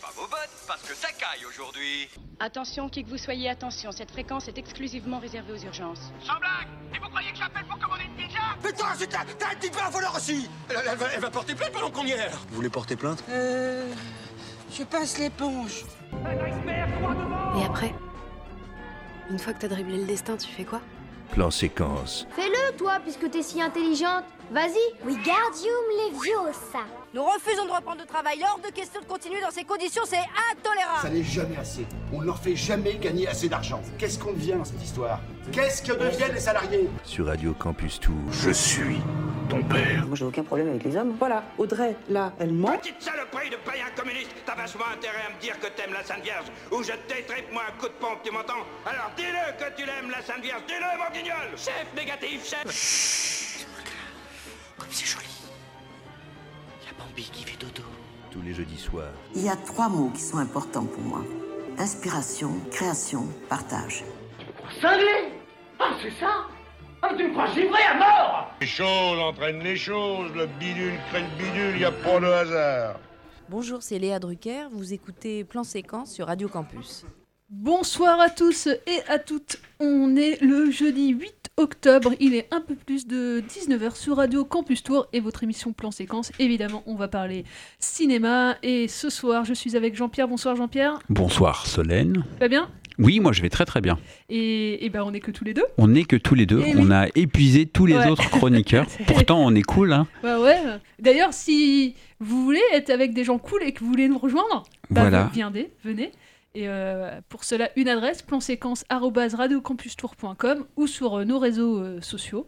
pas vos bottes, parce que ça caille aujourd'hui. Attention, qui que vous soyez, attention, cette fréquence est exclusivement réservée aux urgences. Sans blague Et vous croyez que j'appelle pour commander une pizza? Putain, c'est un, t'as un type un voleur aussi. Elle, elle va, elle va porter plainte pendant qu'on y est Vous voulez porter plainte? Euh... Je passe l'éponge. Et après Une fois que t'as dribblé le destin, tu fais quoi? Plan séquence. Fais-le, toi, puisque t'es si intelligente. Vas-y. Wingardium Leviosa. Nous refusons de reprendre le travail. Hors de question de continuer dans ces conditions, c'est intolérable. Ça n'est jamais assez. On ne leur fait jamais gagner assez d'argent. Qu'est-ce qu'on devient dans cette histoire? Qu'est-ce que deviennent les salariés? Sur Radio Campus Tour. Je suis ton père. Moi, j'ai aucun problème avec les hommes. Voilà, Audrey, là, elle ment. Petite saloperie de païen communiste T'as vachement intérêt à me dire que t'aimes la Sainte Vierge ou je t'étripe moi un coup de pompe, tu m'entends Alors dis-le que tu l'aimes la Sainte Vierge, dis-le mon guignol Chef négatif, chef Comme c'est joli. Il y a Bambi qui fait dodo. Tous les jeudis soirs. Il y a trois mots qui sont importants pour moi. Inspiration, création, partage. Cinglé? Ah, c'est ça Ah, tu me crois givré à mort Les choses entraînent les choses, le bidule crée le bidule, y a pas de hasard. Bonjour, c'est Léa Drucker, vous écoutez Plan Séquence sur Radio Campus. Bonsoir à tous et à toutes. On est le jeudi 8 octobre, il est un peu plus de 19h sur Radio Campus Tour et votre émission Plan Séquence. Évidemment, on va parler cinéma et ce soir, je suis avec Jean-Pierre. Bonsoir Jean-Pierre. Bonsoir Solène. Pas bien? Oui, moi je vais très très bien. Et, et ben on est que tous les deux. On n'est que tous les deux, Eh on oui. a épuisé tous les Ouais. autres chroniqueurs. Pourtant on est cool, hein. Bah ouais. D'ailleurs, si vous voulez être avec des gens cool et que vous voulez nous rejoindre, bah Voilà. vous viendez, venez. Et euh, pour cela, une adresse, planséquence.radiocampustour.com ou sur euh, nos réseaux euh, sociaux,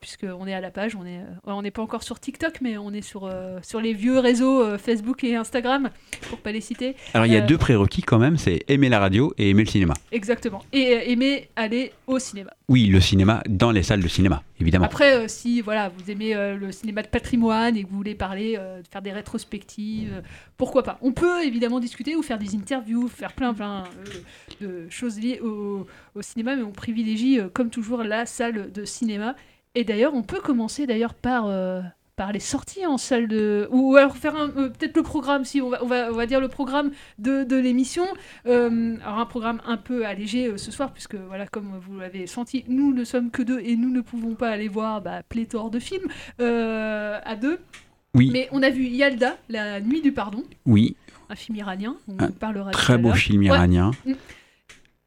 puisqu'on est à la page, on est, ouais, on n'est pas encore sur TikTok, mais on est sur, sur les vieux réseaux Facebook et Instagram, pour pas les citer. Alors il y a deux prérequis quand même, c'est aimer la radio et aimer le cinéma. Exactement. Et aimer aller au cinéma. Oui, le cinéma dans les salles de cinéma, évidemment. Après, si voilà, vous aimez le cinéma de patrimoine et que vous voulez parler, faire des rétrospectives, pourquoi pas On peut évidemment discuter ou faire des interviews, faire plein plein euh, de choses liées au, au cinéma, mais on privilégie euh, comme toujours la salle de cinéma. Et d'ailleurs, on peut commencer d'ailleurs par euh, par les sorties en salle de ou alors faire euh, peut-être le programme si on va, on va on va dire le programme de, de l'émission Euh, alors un programme un peu allégé euh, ce soir puisque voilà comme vous l'avez senti nous ne sommes que deux et nous ne pouvons pas aller voir bah, pléthore de films à deux Oui. mais on a vu Yalda la nuit du pardon Oui, un film iranien on Un parlera très beau film Ouais. iranien.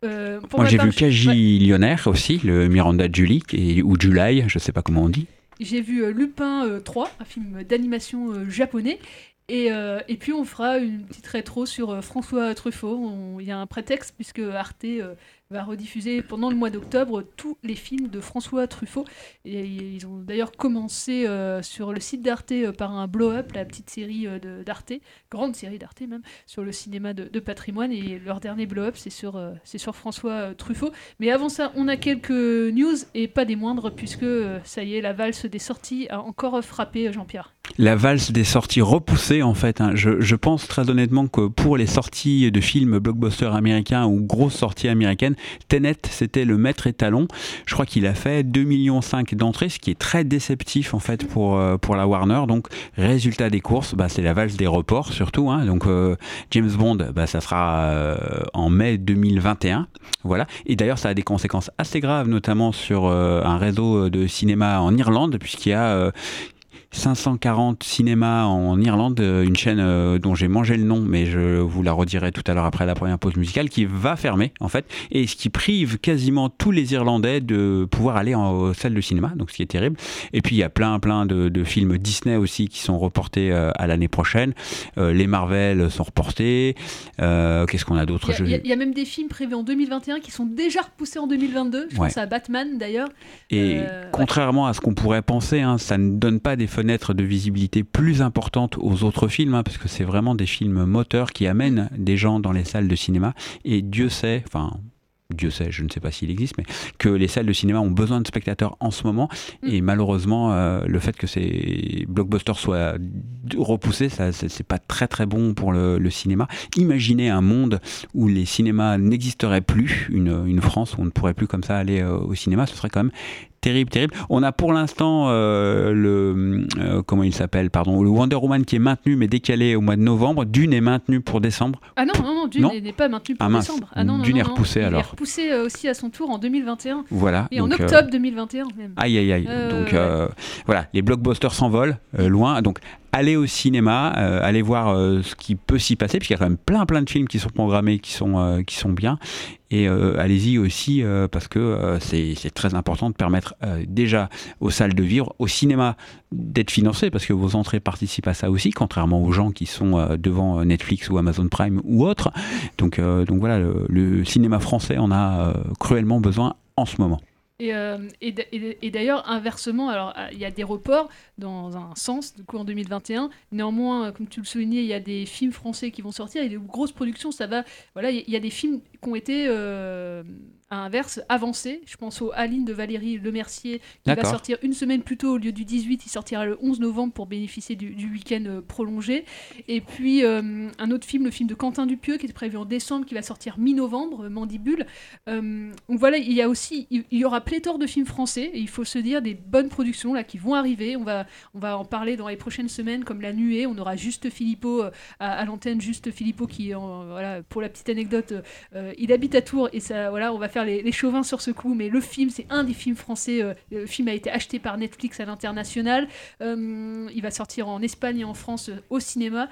Euh, pour Moi j'ai vu Kaji ouais. Lionnaire aussi, le Miranda Julie, et, ou July, je sais pas comment on dit. J'ai vu euh, Lupin euh, 3, un film d'animation euh, japonais. Et, euh, et puis on fera une petite rétro sur euh, François Truffaut. Il y a un prétexte puisque Arte euh, va rediffuser pendant le mois d'octobre tous les films de François Truffaut. Ils ont d'ailleurs commencé euh, sur le site d'Arte euh, par un blow-up, la petite série euh, d'Arte, grande série d'Arte même, sur le cinéma de, patrimoine. Et leur dernier blow-up, c'est sur, c'est sur François Truffaut. Mais avant ça, on a quelques news et pas des moindres puisque ça y est, la valse des sorties a encore frappé Jean-Pierre. La valse des sorties repoussées, en fait. hein. Je, je pense très honnêtement que pour les sorties de films blockbusters américains ou grosses sorties américaines, Tenet, c'était le maître étalon. Je crois qu'il a fait 2,5 millions d'entrées, ce qui est très déceptif, en fait, pour, euh, pour la Warner. Donc, résultat des courses, bah, c'est la valse des reports, surtout. hein. Donc, euh, James Bond, bah, ça sera euh, en mai 2021. Voilà. Et d'ailleurs, ça a des conséquences assez graves, notamment sur un réseau de cinéma en Irlande, puisqu'il y a 540 cinémas en Irlande, euh, une chaîne euh, dont j'ai mangé le nom, mais je vous la redirai tout à l'heure après la première pause musicale, qui va fermer en fait, et ce qui prive quasiment tous les Irlandais de pouvoir aller en salle de cinéma, donc ce qui est terrible. Et puis il y a plein plein de, de films Disney aussi qui sont reportés euh, à l'année prochaine. Les Marvel sont reportés. Euh, Qu'est-ce qu'on a d'autre? Il y, a- y même des films prévus en 2021 qui sont déjà repoussés en 2022. Je Ouais. pense à Batman d'ailleurs. Et Euh, contrairement à ce qu'on pourrait penser, hein, ça ne donne pas des fenêtres de visibilité plus importantes aux autres films, hein, parce que c'est vraiment des films moteurs qui amènent des gens dans les salles de cinéma. Et Dieu sait, enfin. Dieu sait, je ne sais pas s'il existe, mais que les salles de cinéma ont besoin de spectateurs en ce moment. Et malheureusement, euh, le fait que ces blockbusters soient repoussés, ça, c'est c'est pas très très bon pour le, le cinéma. Imaginez un monde où les cinémas n'existeraient plus, une, une France où on ne pourrait plus comme ça aller euh, au cinéma, ce serait quand même terrible, terrible. On a pour l'instant euh, le euh, comment il s'appelle, pardon, le Wonder Woman qui est maintenu mais décalé au mois de novembre. Dune est maintenu pour décembre. Ah non, non, non, Dune n'est pas maintenu pour Ah, mince. décembre. Ah non, non, Dune non, est non. repoussé, Il est alors. repoussé euh, aussi à son tour en 2021. Voilà, Et en donc, octobre 2021 même. Aïe aïe aïe. Donc voilà, les blockbusters s'envolent loin. Donc allez au cinéma, euh, allez voir euh, ce qui peut s'y passer, puisqu'il y a quand même plein plein de films qui sont programmés, qui sont euh, qui sont bien. Et allez-y aussi parce que c'est très important de permettre déjà aux salles de vivre, au cinéma d'être financé, parce que vos entrées participent à ça aussi, contrairement aux gens qui sont devant Netflix ou Amazon Prime ou autres. Donc donc voilà, le, cinéma français en a cruellement besoin en ce moment. Et, euh, et d'ailleurs, inversement, alors euh, il y a des reports dans un sens, du coup en 2021. Néanmoins, euh, comme tu le soulignais, il y a des films français qui vont sortir et des grosses productions. Ça va, voilà, il y, a des films qui ont été à inverse avancés. Je pense au Aline de Valérie Lemercier qui va sortir une semaine plus tôt au lieu du 18. Il sortira le 11 novembre pour bénéficier du, du week-end euh, prolongé. Et puis euh, un autre film, le film de Quentin Dupieux, qui est prévu en décembre, qui va sortir mi-novembre, euh, Mandibule. Euh, donc voilà, il y a aussi, il il y aura pléthore de films français, et il faut se dire des bonnes productions là qui vont arriver. On va, on va en parler dans les prochaines semaines, comme La Nuée. On aura Juste Philippot euh, à, à l'antenne, Juste Philippot qui, en- voilà, pour la petite anecdote, il habite à Tours et ça, voilà, on va faire les, les chauvins sur ce coup. Mais le film, c'est un des films français. euh, le film a été acheté par Netflix à l'international. Euh, il va sortir en Espagne et en France euh, au cinéma.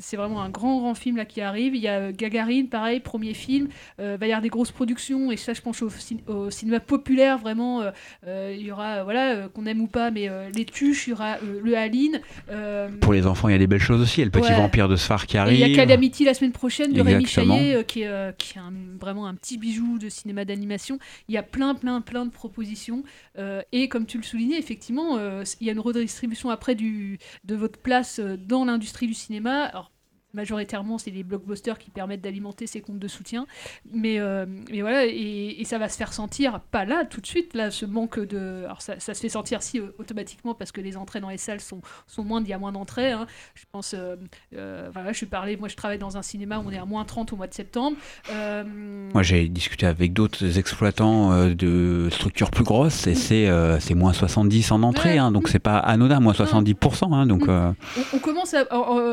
C'est vraiment un grand, grand film là qui arrive. Il y a Gagarine, pareil, premier film. Va y avoir des grosses productions et ça, je pense au, cin- au cinéma populaire vraiment. il y aura, voilà, qu'on aime ou pas, mais les Tuches, il y aura le Aline. euh, Pour les enfants, il y a des belles choses aussi. Il y a le petit Ouais. vampire de Sfar qui et arrive. il y a Calamity la semaine prochaine de Rémi Exactement. Chaillet, euh, qui est, qui est un- vraiment un petit bijou de cinéma d'animation. Il y a plein, plein, plein de propositions. euh, et comme tu le soulignais, effectivement, euh, il y a une redistribution après de votre place euh, dans l'industrie du cinéma. Majoritairement, c'est les blockbusters qui permettent d'alimenter ces comptes de soutien. Mais, euh, mais voilà, et, et ça va se faire sentir, pas là, tout de suite, là, ce manque de... Alors, ça, ça se fait sentir si euh, automatiquement parce que les entrées dans les salles sont, sont moindres, il y a moins d'entrées. hein. Je pense, euh, euh, voilà, je parlais, moi je travaille dans un cinéma où on est à moins 30 au mois de septembre. Moi, j'ai discuté avec d'autres exploitants de structures plus grosses et c'est moins 70 en entrée, Ouais. hein, donc c'est pas anodin, moins 70%. Hein, donc, euh, on, on commence à.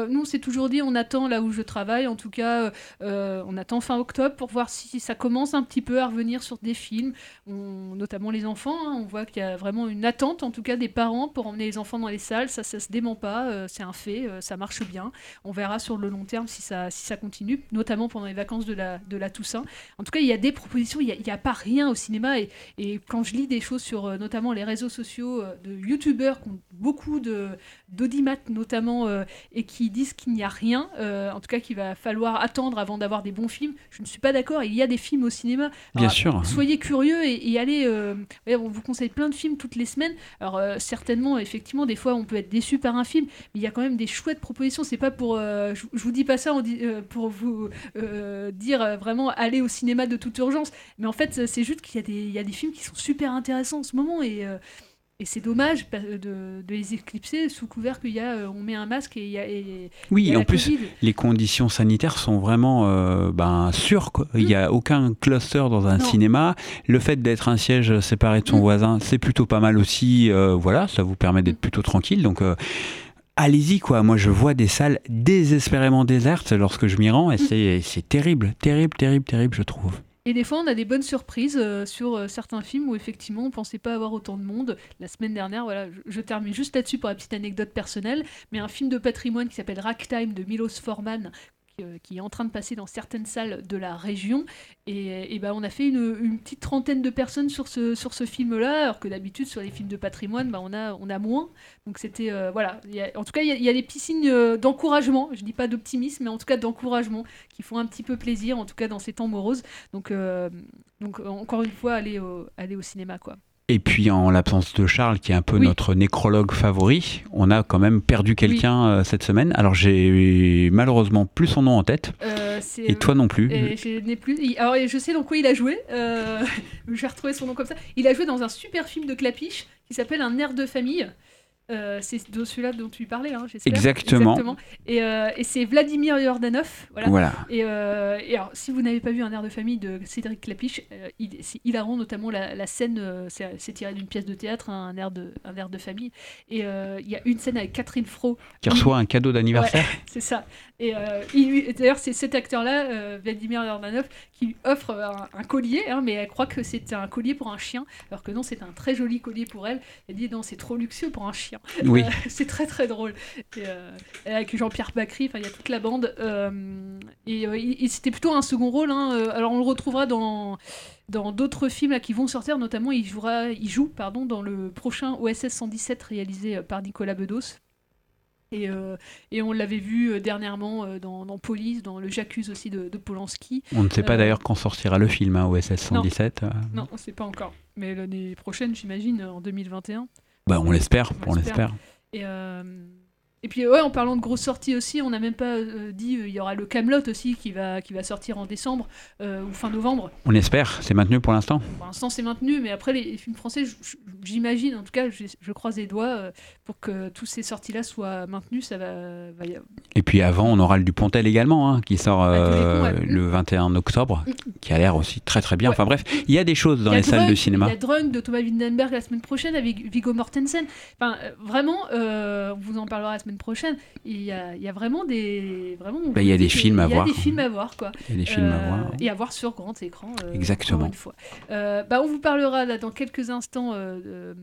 nous, on s'est toujours dit, on attend là où je travaille, en tout cas, euh, on attend fin octobre pour voir si ça commence un petit peu à revenir sur des films, notamment les enfants. hein. on voit qu'il y a vraiment une attente, en tout cas, des parents pour emmener les enfants dans les salles. Ça, ça se dément pas, euh, c'est un fait, euh, ça marche bien. On verra sur le long terme si ça, si ça continue, notamment pendant les vacances de la, de la Toussaint. En tout cas, il y a des propositions, il n'y a, pas rien au cinéma. Et, quand je lis des choses sur euh, notamment les réseaux sociaux euh, de youtubeurs qui ont beaucoup d'audimat notamment euh, et qui disent qu'il n'y a rien, euh, en tout cas qu'il va falloir attendre avant d'avoir des bons films, je ne suis pas d'accord. Il y a des films au cinéma. Bien sûr. Soyez curieux et, et allez. euh, on vous conseille plein de films toutes les semaines. Alors euh, certainement, effectivement, des fois on peut être déçu par un film, mais il y a quand même des chouettes propositions. C'est pas pour, je, je vous dis pas ça on dit, pour vous dire vraiment aller au cinéma de toute urgence, mais en fait c'est juste qu'il y a des, il y a des films qui sont super intéressants en ce moment et et c'est dommage de, de les éclipser sous couvert qu'il y a, euh, on met un masque et il y a. et- oui, en plus, Covid. les conditions sanitaires sont vraiment euh, ben, sûres. quoi. Il n'y a aucun cluster dans un Non. cinéma. Le fait d'être un siège séparé de son voisin, c'est plutôt pas mal aussi. euh, voilà, ça vous permet d'être plutôt tranquille. Donc. euh, Allez-y quoi, moi je vois des salles désespérément désertes lorsque je m'y rends et c'est c'est terrible, terrible, terrible, terrible je trouve. Et des fois, on a des bonnes surprises euh, sur euh, certains films où effectivement, on pensait pas avoir autant de monde. La semaine dernière, voilà, je, je termine juste là-dessus pour la petite anecdote personnelle, mais un film de patrimoine qui s'appelle Ragtime de Milos Forman. Qui, euh, Qui est en train de passer dans certaines salles de la région. Et, ben, on a fait une, petite trentaine de personnes sur ce, sur ce film-là, alors que d'habitude, sur les films de patrimoine, ben, on, a, on a moins. Donc c'était. euh, voilà. En tout cas, il y, a- des petits signes euh, d'encouragement. Je dis pas d'optimisme, mais en tout cas d'encouragement qui font un petit peu plaisir, en tout cas dans ces temps moroses. Donc, donc encore une fois, aller au, aller au cinéma, quoi. Et puis en l'absence de Charles, qui est un peu Oui. notre nécrologue favori, on a quand même perdu quelqu'un euh, cette semaine. Alors j'ai malheureusement plus son nom en tête. Euh, Et toi non plus. Et je n'ai plus. Alors, je sais dans quoi il a joué. euh, je vais retrouver son nom comme ça. Il a joué dans un super film de Clapiche qui s'appelle Un air de famille. Euh, c'est de celui-là dont tu parlais, hein, j'espère. Exactement. Et, euh, et c'est Vladimir Yordanov. Voilà. Voilà. Et, euh, et alors, si vous n'avez pas vu Un air de famille de Cédric Clapiche, il- c'est hilarant, notamment la, la scène, c'est c'est tiré d'une pièce de théâtre, hein, un, air de, un air de famille. Et il y a une scène avec Catherine Fro. Qui reçoit un cadeau d'anniversaire. Ouais, c'est ça. Et il d'ailleurs, c'est cet acteur-là, Vladimir Yordanov, qui lui offre un, un collier, hein, mais elle croit que c'est un collier pour un chien, alors que non, c'est un très joli collier pour elle. Elle dit non, c'est trop luxueux pour un chien. Oui. Euh, c'est très très drôle. Et, euh, avec Jean-Pierre Bacry, il y a toute la bande. euh, et c'était plutôt un second rôle. hein, alors on le retrouvera dans dans d'autres films là, qui vont sortir, notamment il, jouera, il joue pardon, dans le prochain OSS 117 réalisé par Nicolas Bedos. Et, euh, et on l'avait vu dernièrement dans, dans Police, dans le J'accuse aussi de, de Polanski. On ne sait pas Euh, d'ailleurs quand sortira le film, hein, OSS 117. euh. Non, on ne sait pas encore. Mais l'année prochaine, j'imagine, en 2021. Bah, on l'espère, On l'espère. Et, euh, et puis, ouais, en parlant de grosses sorties aussi, on n'a même pas euh, dit, euh, il y aura le Camelot aussi qui va, qui va sortir en décembre euh, ou fin novembre. On espère, c'est maintenu pour l'instant. Pour l'instant, c'est maintenu, mais après, les, les films français, j'imagine, en tout cas, je, croise les doigts euh, pour que toutes ces sorties-là soient maintenues. Ça va, va y- Et puis avant, on aura le Dupontel également, hein, qui sort coups, ouais. le 21 octobre, Mm. qui a l'air aussi très très bien. Enfin bref, il y a des choses dans les salles de cinéma. Il y a Drunk de Thomas Windenberg la semaine prochaine avec Viggo Mortensen. Enfin, vraiment, on vous en parlera la semaine prochaine. Il y a, il y a vraiment des. Vraiment, Bah, il y a des films à Il y a voir. des films à voir, quoi. Il y a des films à voir. Et à voir sur grand écran. euh, Exactement. encore une fois. Euh, bah, on vous parlera là dans quelques instants euh,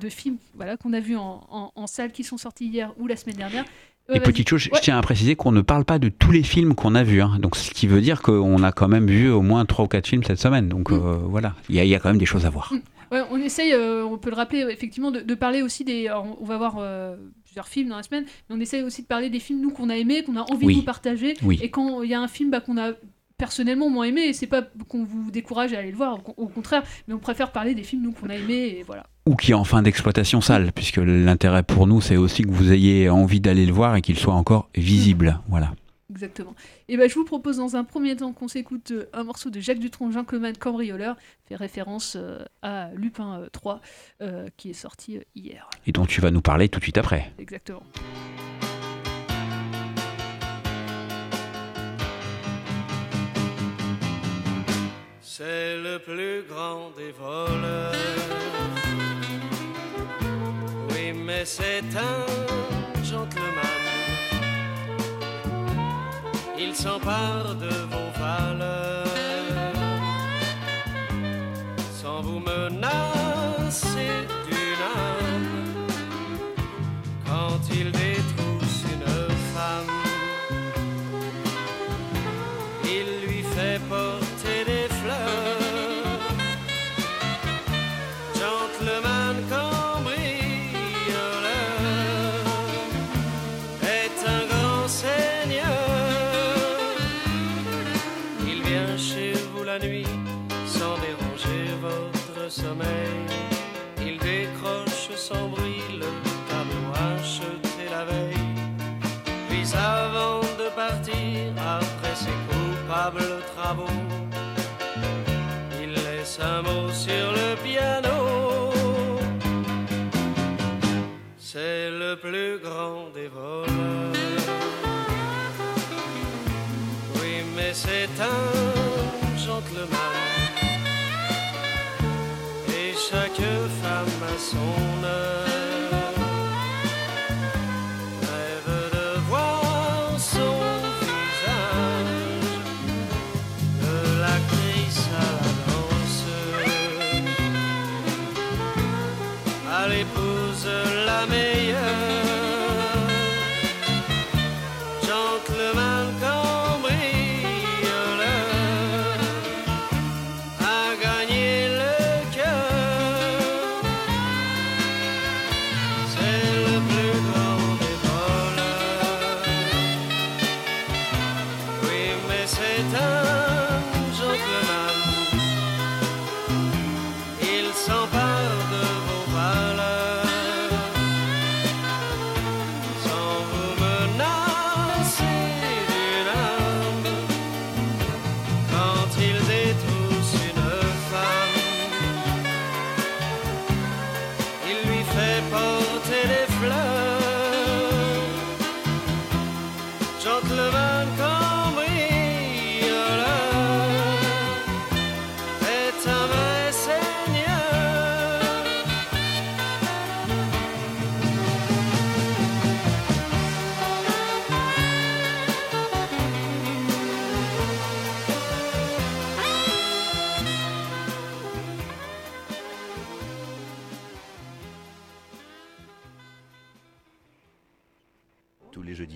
de, films voilà, qu'on a vus en, en, en salle qui sont sortis hier ou la semaine dernière. Ouais, Et petite chose, Ouais. je tiens à préciser qu'on ne parle pas de tous les films qu'on a vus. hein. Donc, ce qui veut dire qu'on a quand même vu au moins 3 ou 4 films cette semaine. Donc Mm. euh, voilà, il y, y a quand même des choses à voir. Ouais, on essaye, euh, on peut le rappeler, effectivement, de, de parler aussi des. on va voir euh, plusieurs films dans la semaine, mais on essaye aussi de parler des films, nous, qu'on a aimés, qu'on a envie Oui. de vous partager. Oui. Et quand il y a un film bah, qu'on a personnellement moins aimé, et c'est pas qu'on vous décourage à aller le voir, au contraire, mais on préfère parler des films, nous, qu'on a aimés, et voilà. Ou qui est en fin d'exploitation salle, puisque l'intérêt pour nous, c'est aussi que vous ayez envie d'aller le voir et qu'il soit encore visible. Voilà. Exactement. Et ben je vous propose dans un premier temps qu'on s'écoute euh, un morceau de Jacques Dutronc, Gentleman Cambrioleur, fait référence euh, à Lupin euh, 3, euh, qui est sorti euh, hier. Et dont tu vas nous parler tout de suite après. Exactement. C'est le plus grand des voleurs. Oui, mais c'est un gentleman. Il s'empare de vos valeurs. Sans vous menacer Il décroche sans bruit le tableau acheté la veille. Puis avant de partir, après ses coupables travaux, il laisse un mot sur le piano. C'est le plus grand des voleurs. Oui, mais c'est un gentleman. Femme a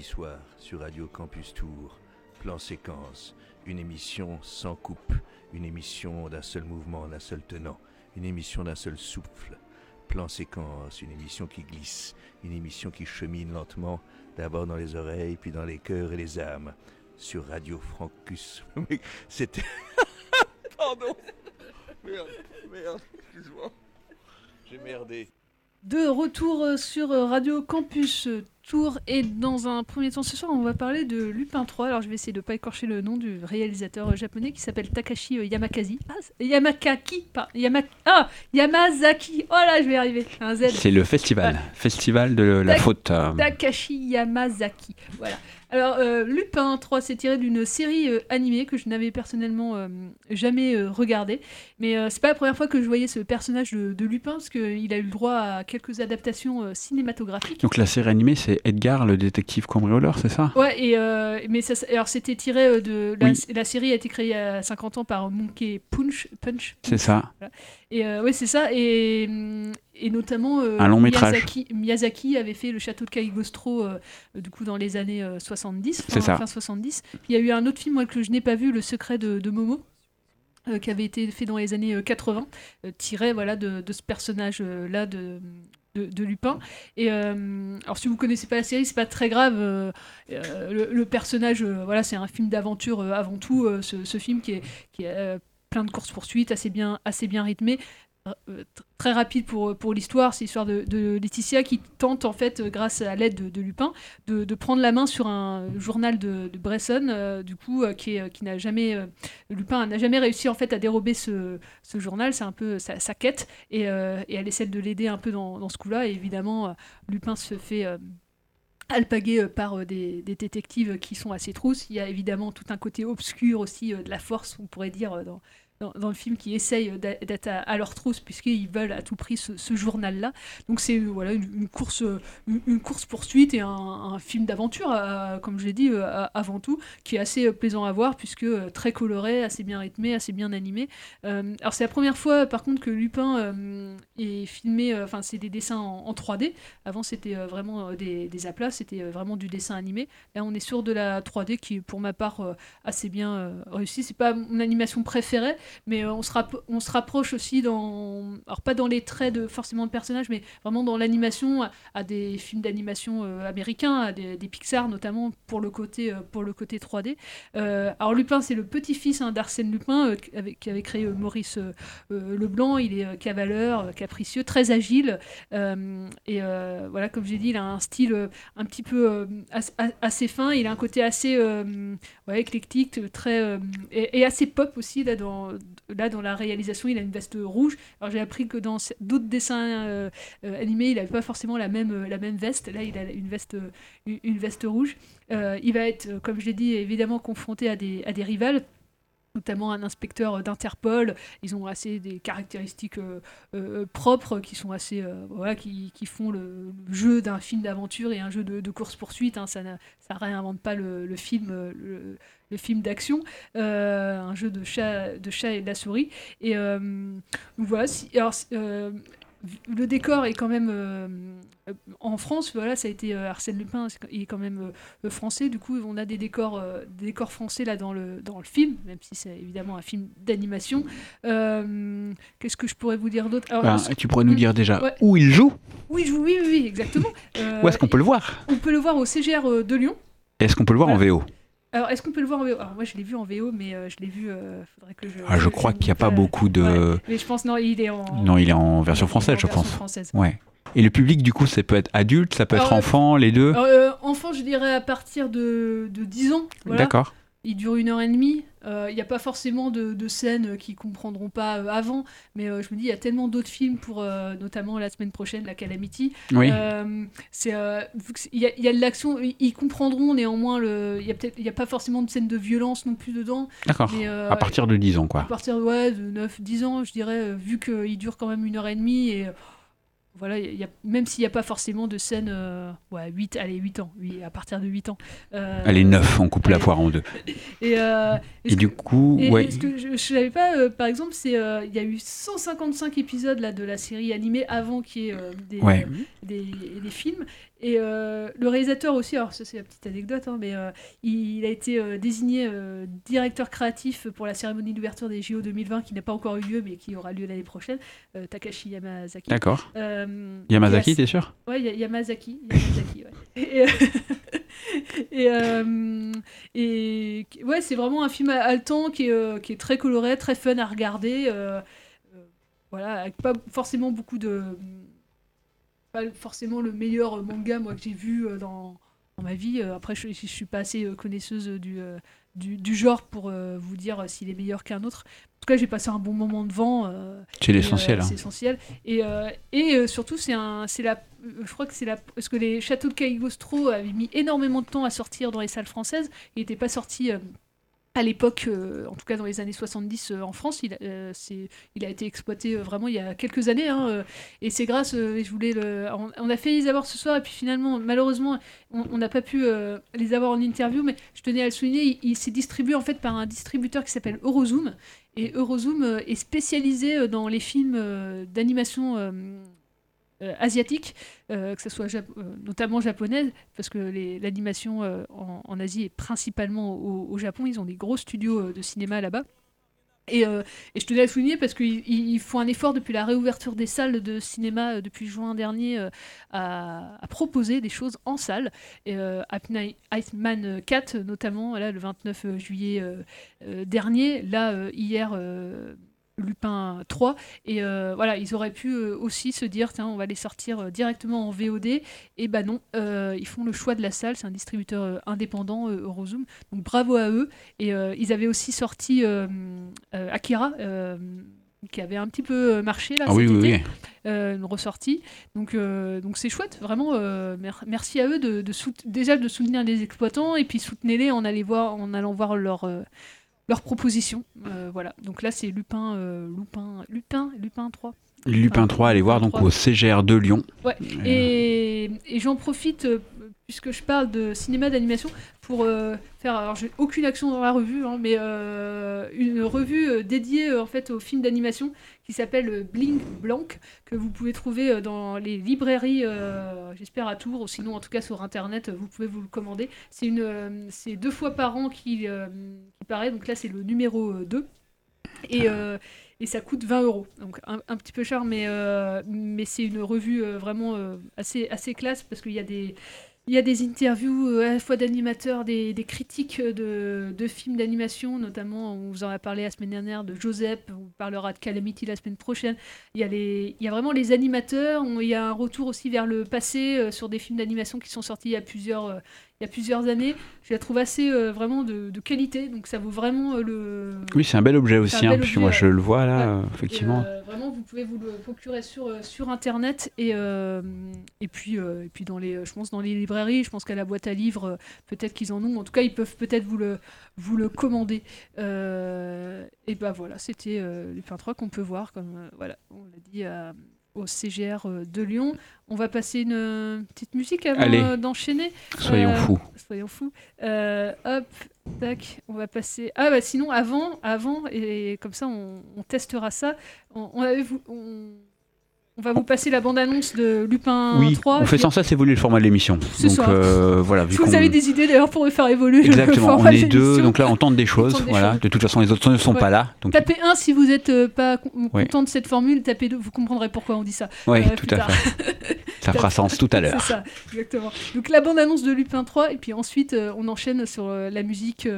Soirs sur Radio Campus Tour, plan séquence, une émission sans coupe, une émission d'un seul mouvement, d'un seul tenant, une émission d'un seul souffle. Plan séquence, une émission qui glisse, une émission qui chemine lentement, d'abord dans les oreilles, puis dans les cœurs et les âmes. Sur Radio Francus. Mais C'était. Pardon. Merde, merde, excuse-moi. J'ai merdé. De retour euh, sur euh, Radio Campus euh, Tour et dans un premier temps ce soir on va parler de Lupin 3. Alors je vais essayer de ne pas écorcher le nom du réalisateur japonais qui s'appelle Takashi Yamakazi. Ah, Yamakaki, pas ah, Yamazaki. Oh là je vais y arriver. Un Z. C'est le festival, festival de la faute. Takashi Yamazaki. Voilà. Alors, euh, Lupin 3, c'est tiré d'une série euh, animée que je n'avais personnellement euh, jamais regardée. Mais c'est pas la première fois que je voyais ce personnage de, de Lupin, parce qu'il a eu le droit à quelques adaptations cinématographiques. Donc la série animée, c'est Edgar, le détective cambrioleur, c'est ça? Ouais, et, mais ça, alors c'était tiré de. La, Oui. la série a été créée il y a 50 ans par Monkey Punch. Punch C'est ça. Voilà. Et ouais, c'est ça. Et, et notamment. euh, Un long métrage. Miyazaki, Miyazaki avait fait le château de Cagliostro, euh, euh, du coup, dans les années euh, 70. C'est fin, ça. fin 70. Puis il y a eu un autre film, moi, que je n'ai pas vu, Le secret de, de Momo. euh, qui avait été fait dans les années euh, 80, euh, tiré voilà, de, de ce personnage-là de, de, de Lupin. Et euh, alors, si vous connaissez pas la série, c'est pas très grave. euh, euh, le, le personnage, euh, voilà, c'est un film d'aventure euh, avant tout. euh, ce, ce film qui est, qui est euh, plein de courses poursuites, assez bien, assez bien rythmé. Euh, euh, tr- très rapide pour, pour l'histoire, c'est l'histoire de, Laetitia qui tente en fait, euh, grâce à l'aide de, Lupin, de, prendre la main sur un journal de, Bresson, euh, du coup, euh, qui, est- qui n'a jamais, euh, Lupin n'a jamais réussi en fait à dérober ce, ce journal, c'est un peu sa, quête, et, euh, et elle essaie de l'aider un peu dans, ce coup-là, évidemment, euh, Lupin se fait euh, alpagué euh, par euh, des, des détectives qui sont assez trousses. Il y a évidemment tout un côté obscur aussi euh, de la force, on pourrait dire, euh, dans, dans, le film, qui essayent euh, d'être à, leur trousse, puisqu'ils veulent à tout prix ce, journal-là. Donc c'est euh, voilà, une, course, euh, une, une course-poursuite et un, film d'aventure, comme je l'ai dit, avant tout, qui est assez plaisant à voir, puisque très coloré, assez bien rythmé, assez bien animé. Alors c'est la première fois, par contre, que Lupin euh, est filmé, enfin c'est des dessins en, en 3D. Avant c'était vraiment des, aplats, c'était vraiment du dessin animé. Là on est sur de la 3D qui pour ma part assez bien euh, réussi. C'est pas mon animation préférée, mais euh, on, se rapproche aussi dans, alors pas dans les traits de forcément de personnages, mais vraiment dans l'animation à, des films d'animation euh, américains, à des, des Pixar notamment pour le côté euh, pour le côté 3D. Euh, alors Lupin c'est le petit-fils hein, d'Arsène Lupin qui avait- créé Maurice Leblanc. Il est cavaleur, capricieux, très agile. et voilà, comme j'ai dit, il a un style un petit peu as- as- assez fin. Il a un côté assez éclectique, très et, et assez pop aussi là dans là dans la réalisation. Il a une veste rouge. Alors j'ai appris que dans d'autres dessins euh, euh, animés, il n'avait pas forcément la même euh, la même veste. Là, il a une veste une, veste rouge. Il va être, comme je l'ai dit, évidemment confronté à des à des rivales notamment un inspecteur d'Interpol. Ils ont assez des caractéristiques euh, euh, propres qui sont assez euh, voilà qui, qui font le jeu d'un film d'aventure et un jeu de, course poursuite. Hein, ça ça réinvente pas le, film le, film d'action, un jeu de chat de chat et de la souris. Et voilà. si- le décor est quand même euh, en France, voilà, ça a été euh, Arsène Lupin, est quand même euh, français. Du coup, on a des décors, des décors français là dans le dans le film, même si c'est évidemment un film d'animation. Qu'est-ce que je pourrais vous dire d'autre? Ben, tu pourrais nous dire déjà Ouais. où il joue Oui, je- oui, oui, oui, exactement. Où est-ce qu'on peut le voir? On peut le voir au CGR de Lyon. Est-ce qu'on peut le voir en VO Alors, est-ce qu'on peut le voir en VO Alors, moi, je l'ai vu en VO, mais euh, je l'ai vu. euh, faudrait que je. Ah, je crois qu'il n'y a pas beaucoup de. Ouais, mais je pense non, il est en. Non, il est en version française, je version pense. française. Ouais. Et le public, du coup, ça peut être adulte, ça peut être Alors, euh, enfant, les deux? Alors, enfant, je dirais à partir de, de 10 ans. voilà. D'accord. Il dure une heure et demie. Il n'y a pas forcément de, de scènes qui comprendront pas euh, avant, mais euh, je me dis, il y a tellement d'autres films pour, euh, notamment la semaine prochaine, La Calamity. Oui. Euh, c'est, euh, il y, a- il y a de l'action, ils, comprendront néanmoins, le- il n'y a, peut-être- il y a pas forcément de scène de violence non plus dedans. D'accord. mais, euh, À partir de 10 ans, à quoi. partir ouais, de 9-10 ans, je dirais, euh, vu qu'il dure quand même une heure et demie. Et euh, voilà, il y a, même s'il n'y a pas forcément de scène. euh, ouais, 8, allez, 8 ans. Oui, à partir de 8 ans. Euh, Allez, 9, on coupe la poire en deux. Et, euh, Et du coup, et- ouais. et ce que je ne savais pas, par exemple, c'est il y a eu 155 épisodes là, de la série animée avant qu'il y ait des, Ouais. des, des films. Et euh, le réalisateur aussi, alors ça c'est la petite anecdote, hein, mais euh, il, il a été euh, désigné directeur créatif pour la cérémonie d'ouverture des JO 2020 qui n'a pas encore eu lieu mais qui aura lieu l'année prochaine, Takashi Yamazaki. D'accord. Yamazaki, t'es sûr? Ya- Yamazaki. Yamazaki ouais. Et, et, euh, et- ouais, c'est vraiment un film haletant qui est, qui est très coloré, très fun à regarder. euh, voilà, avec pas forcément beaucoup de. Pas forcément le meilleur manga, moi, que j'ai vu euh, dans, dans ma vie. Euh, Après, je, je suis pas assez euh, connaisseuse du, euh, du, du genre pour euh, vous dire euh, s'il est meilleur qu'un autre. En tout cas, j'ai passé un bon moment devant. euh, C'est l'essentiel, euh, hein. C'est essentiel. Et, euh, et euh, surtout, c'est un, c'est la, euh, je crois que c'est la, parce que les châteaux de Caligostro avaient mis énormément de temps à sortir dans les salles françaises. Il n'était pas sorti. À l'époque, euh, en tout cas dans les années 70 euh, en France, il, a- euh, été exploité vraiment il y a quelques années. hein, et c'est grâce, je voulais le, on, a fait les avoir ce soir et puis finalement, malheureusement, on n'a pas pu les avoir en interview, mais je tenais à le souligner, il, il s'est distribué en fait par un distributeur qui s'appelle Eurozoom. Et Eurozoom est spécialisé dans les films d'animation euh, euh, asiatique, euh, que ce soit euh, notamment japonaise, parce que l'animation euh, en, Asie est principalement au, Japon. Ils ont des gros studios de cinéma là-bas. Et, euh, et je tenais à souligner parce qu'ils ils- ils font un effort depuis la réouverture des salles de cinéma depuis juin dernier à, proposer des choses en salle. Et Iceman 4, notamment, là, le 29 juillet dernier, là, hier. Lupin 3 et euh, voilà ils auraient pu euh, aussi se dire tiens on va les sortir euh, directement en VOD et bah non ils font le choix de la salle. C'est un distributeur indépendant Eurozoom donc bravo à eux. Et ils avaient aussi sorti Akira qui avait un petit peu marché là Ah oui, cet oui, été, oui. une ressortie. Donc donc c'est chouette vraiment mer- merci à eux de, déjà de soutenir les exploitants et puis soutenez-les en allant voir en allant voir leur leurs propositions. Euh, voilà. Donc là, c'est Lupin, euh, Lupin, Lupin, Lupin 3. Lupin 3, allez voir donc 3. au CGR de Lyon. Ouais. Et, et j'en profite, euh, puisque je parle de cinéma d'animation, pour euh, faire. Alors, j'ai aucune action dans la revue, hein, mais euh, une revue euh, dédiée en fait aux films d'animation qui s'appelle Bling Blanc, que vous pouvez trouver dans les librairies, j'espère à Tours, ou sinon en tout cas sur internet, vous pouvez vous le commander. C'est une, c'est deux fois par an qu'il paraît, donc là c'est le numéro euh, 2. Et, et ça coûte 20 euros. Donc un, petit peu cher, mais, mais c'est une revue vraiment assez, assez classe parce qu'il y a des. Il y a des interviews euh, à la fois d'animateurs, des, critiques de, films d'animation, notamment, on vous en a parlé la semaine dernière, de Joseph, on parlera de Calamity la semaine prochaine. Il y a, vraiment les animateurs, il y a un retour aussi vers le passé euh, sur des films d'animation qui sont sortis il y a plusieurs, euh, il y a plusieurs années. Je la trouve assez euh, vraiment de, de qualité, donc ça vaut vraiment euh, le, Oui, c'est un bel objet aussi, hein, que moi je le vois là, Ouais. euh, effectivement. Et, euh, vraiment, vous pouvez vous le procurer sur, sur internet et, euh, et, puis, et puis dans les, je pense dans les librairies, je pense qu'à la boîte à livres, peut-être qu'ils en ont. En tout cas, ils peuvent peut-être vous le, vous le commander. Et ben voilà, c'était Lupin 3 qu'on peut voir, comme voilà, on l'a dit à- au CGR euh, de Lyon. On va passer une euh, petite musique avant euh, d'enchaîner. Soyons fous. Soyons fous. Euh, hop, tac, on va passer. Ah bah sinon avant, avant et comme ça on, on testera ça. On, on avait on, on va vous passer la bande annonce de Lupin Oui, 3. on fait sans ça évoluer le format de l'émission. Donc euh, voilà, vu Si vous avez des idées d'ailleurs pour faire évoluer le Exactement, on format de est deux, donc là on tente des choses. tente des voilà, choses. de toute façon les autres ne sont Ouais. pas là. Donc Tapez 1 si vous êtes euh, pas Ouais. content de cette formule, tapez 2, vous comprendrez pourquoi on dit ça. Oui, euh, tout à fait. Ça fera sens tout à l'heure. C'est ça, exactement. Donc la bande-annonce de Lupin 3, et puis ensuite euh, on enchaîne sur euh, la musique.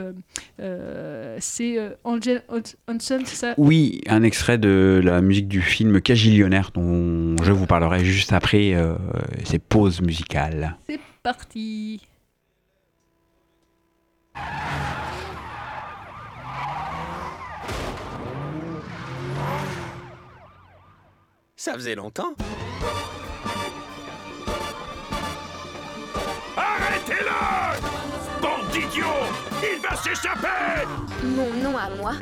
Euh, c'est Angel Hansen, c'est ça? Oui, un extrait de la musique du film Cagillionnaire dont je vous parlerai juste après ces pauses musicales. C'est parti Ça faisait longtemps Arrêtez-le Bande d'idiots Il va s'échapper Mon nom à moi,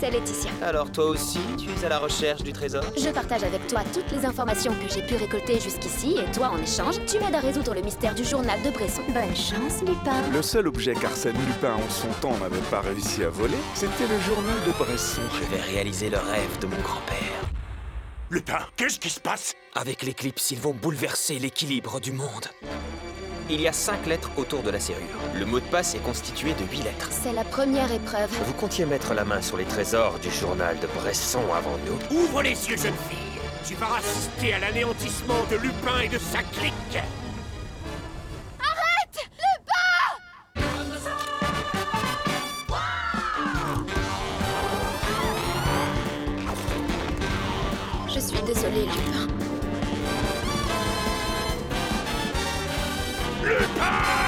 c'est Laetitia. Alors toi aussi, tu es à la recherche du trésor? Je partage avec toi toutes les informations que j'ai pu récolter jusqu'ici et toi, en échange, tu m'aides à résoudre le mystère du journal de Bresson. Bonne chance, Lupin. Le seul objet qu'Arsène Lupin en son temps n'avait pas réussi à voler, c'était le journal de Bresson. Je vais réaliser le rêve de mon grand-père. Lupin, qu'est-ce qui se passe? Avec l'éclipse, ils vont bouleverser l'équilibre du monde. Il y a cinq lettres autour de la serrure. Le mot de passe est constitué de huit lettres. C'est la première épreuve. Vous comptiez mettre la main sur les trésors du journal de Bresson avant nous Ouvre les yeux, jeune fille Tu vas assister à l'anéantissement de Lupin et de sa clique Arrête Lupin Je suis désolée, Lupin. Et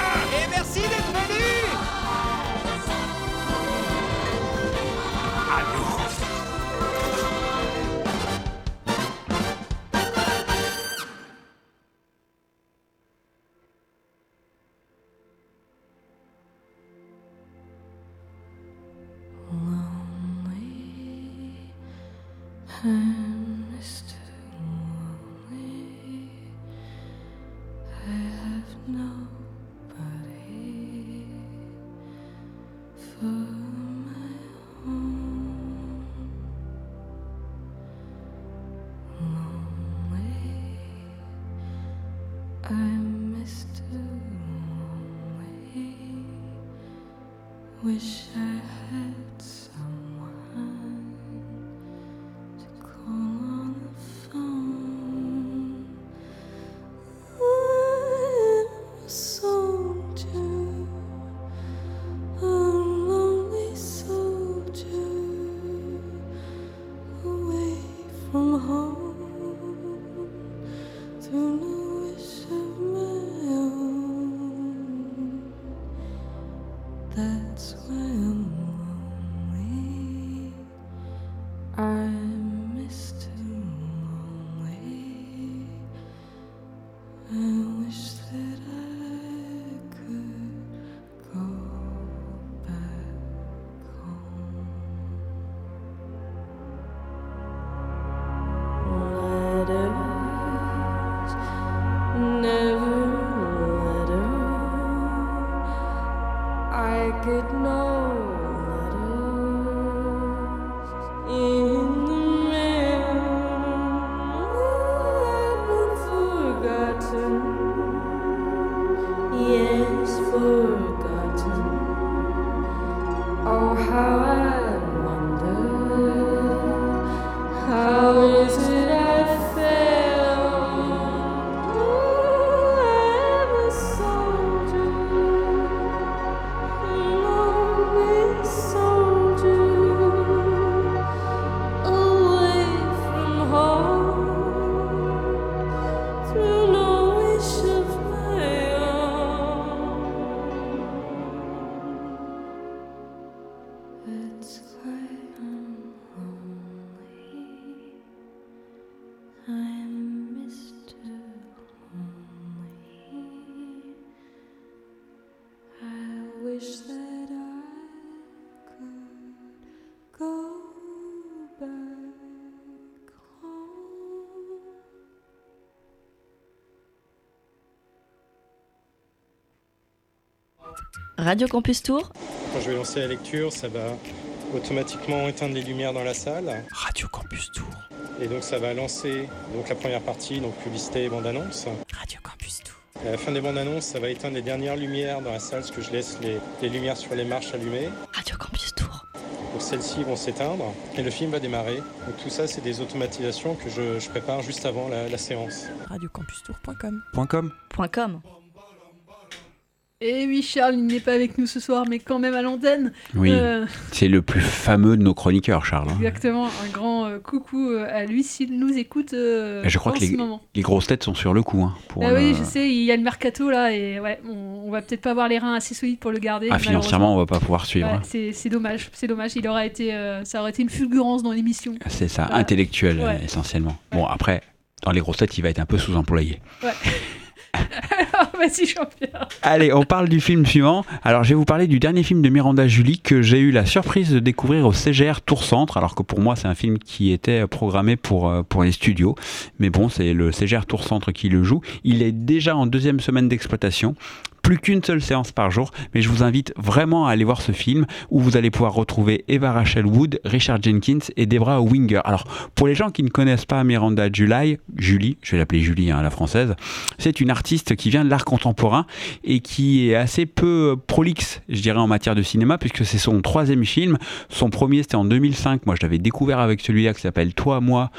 Radio Campus Tour, Quand je vais lancer la lecture, ça va automatiquement éteindre les lumières dans la salle. Radio Campus Tour. Et donc ça va lancer donc la première partie, donc publicité et bande-annonce. Radio Campus Tour. À la fin des bandes annonces, ça va éteindre les dernières lumières dans la salle, parce que je laisse les, les lumières sur les marches allumées. Radio Campus Tour. Donc celles-ci vont s'éteindre et le film va démarrer. Donc tout ça, c'est des automatisations que je, je prépare juste avant la, la séance. Radiocampustour.com. .com. .com. Et oui, Charles, il n'est pas avec nous ce soir, mais quand même à l'antenne. Oui, Euh, c'est le plus fameux de nos chroniqueurs, Charles. hein. exactement, un grand euh, coucou euh, à lui s'il nous écoute euh, je crois en que les, ce moment. les grosses têtes sont sur le coup. hein, pour Ah le- oui, je sais, il y a le mercato là et ouais, on, on va peut-être pas avoir les reins assez solides pour le garder. Ah, financièrement, on va pas pouvoir suivre. Ouais, hein. c'est dommage, c'est dommage. Il aurait été, ça aurait été une fulgurance dans l'émission. C'est ça, intellectuel Ouais. essentiellement. Bon, après, dans les grosses têtes, il va être un peu sous-employé. Ouais. Alors, vas-y, Jean-Pierre. Allez, on parle du film suivant. Alors, je vais vous parler du dernier film de Miranda Julie que j'ai eu la surprise de découvrir au CGR Tour Centre, alors que pour moi, c'est un film qui était programmé pour, euh, pour les studios. Mais bon, c'est le CGR Tour Centre qui le joue. Il est déjà en deuxième semaine d'exploitation. Plus qu'une seule séance par jour, mais je vous invite vraiment à aller voir ce film où vous allez pouvoir retrouver Eva Rachel Wood, Richard Jenkins et Debra Winger. Alors, pour les gens qui ne connaissent pas Miranda July, Julie, je vais l'appeler Julie hein, à la française, c'est une artiste qui vient de l'art contemporain et qui est assez peu prolixe, je dirais, en matière de cinéma, puisque c'est son troisième film. Son premier, c'était en 2005. Moi, je l'avais découvert avec celui-là qui s'appelle Toi, moi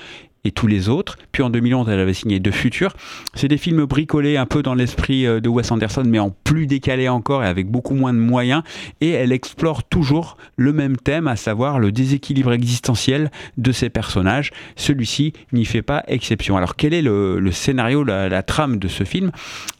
tous les autres. Puis en 2011, elle avait signé Deux Futurs. C'est des films bricolés un peu dans l'esprit euh, de Wes Anderson, mais en plus décalé encore et avec beaucoup moins de moyens. Et elle explore toujours le même thème, à savoir le déséquilibre existentiel de ses personnages. Celui-ci n'y fait pas exception. Alors quel est le, scénario, la, trame de ce film?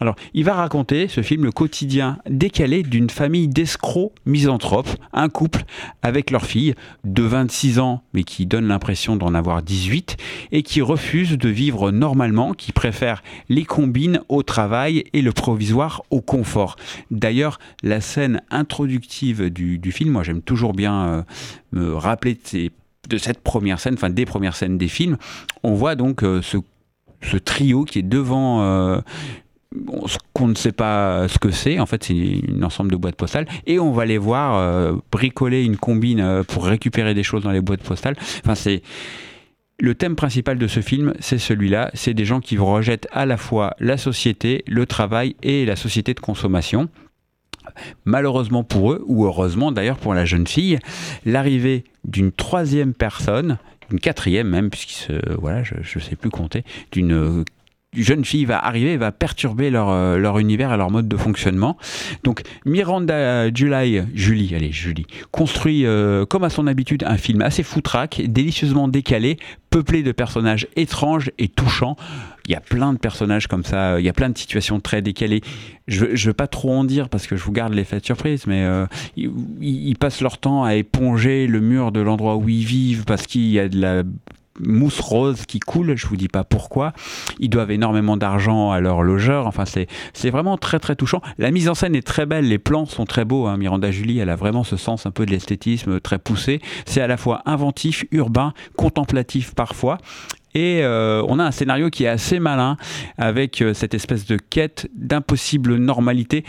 Alors il va raconter, ce film, le quotidien décalé d'une famille d'escrocs misanthropes, un couple avec leur fille de 26 ans, mais qui donne l'impression d'en avoir 18, et qui refuse de vivre normalement, qui préfère les combines au travail et le provisoire au confort. D'ailleurs, la scène introductive du, film, moi j'aime toujours bien euh, me rappeler de, cette première scène, enfin des premières scènes des films. On voit donc euh, ce, trio qui est devant... euh, ce qu'on ne sait pas ce que c'est, en fait c'est un ensemble de boîtes postales, et on va les voir bricoler une combine pour récupérer des choses dans les boîtes postales. Enfin c'est le thème principal de ce film, c'est celui-là. C'est des gens qui rejettent à la fois la société, le travail et la société de consommation. Malheureusement pour eux, ou heureusement d'ailleurs pour la jeune fille, l'arrivée d'une troisième personne, une quatrième même, puisqu'il se, voilà, je ne sais plus compter, d'une euh, jeune fille va arriver va perturber leur, euh, leur univers et leur mode de fonctionnement. Donc Miranda July, Julie, allez Julie, construit euh, comme à son habitude un film assez foutraque, délicieusement décalé, peuplé de personnages étranges et touchants. Il y a plein de personnages comme ça, il y a plein de situations très décalées. Je ne veux pas trop en dire parce que je vous garde l'effet de surprise, mais euh, ils, ils passent leur temps à éponger le mur de l'endroit où ils vivent parce qu'il y a de la mousse rose qui coule, je vous dis pas pourquoi. Ils doivent énormément d'argent à leur logeur. Enfin, c'est c'est vraiment très très touchant. La mise en scène est très belle, les plans sont très beaux. hein. Miranda Julie, elle a vraiment ce sens un peu de l'esthétisme très poussé. C'est à la fois inventif, urbain, contemplatif parfois. Et euh, on a un scénario qui est assez malin avec euh, cette espèce de quête d'impossible normalité.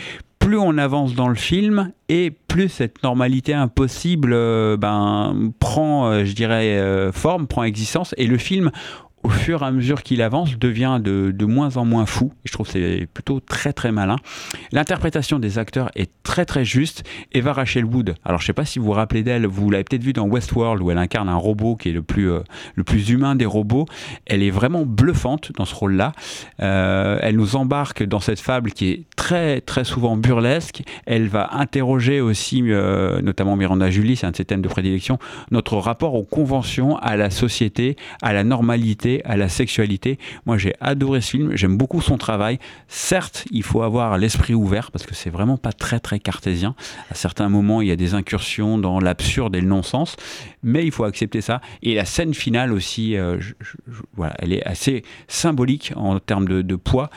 Plus on avance dans le film et plus cette normalité impossible euh, ben, prend, euh, je dirais, euh, forme, prend existence. Et le film, au fur et à mesure qu'il avance, devient de, moins en moins fou. Je trouve c'est plutôt très très malin. L'interprétation des acteurs est très très juste. Eva Rachel Wood, alors je sais pas si vous vous rappelez d'elle, vous l'avez peut-être vu dans Westworld où elle incarne un robot qui est le plus, euh, le plus humain des robots. Elle est vraiment bluffante dans ce rôle-là. Euh, elle nous embarque dans cette fable qui est très très souvent burlesque. Elle va interroger aussi, euh, notamment Miranda Julie, c'est un de ses thèmes de prédilection, notre rapport aux conventions, à la société, à la normalité, à la sexualité. Moi j'ai adoré ce film, j'aime beaucoup son travail. Certes, il faut avoir l'esprit ouvert parce que c'est vraiment pas très très cartésien. À certains moments, il y a des incursions dans l'absurde et le non-sens, mais il faut accepter ça. Et la scène finale aussi, euh, voilà, elle est assez symbolique en termes de, poids.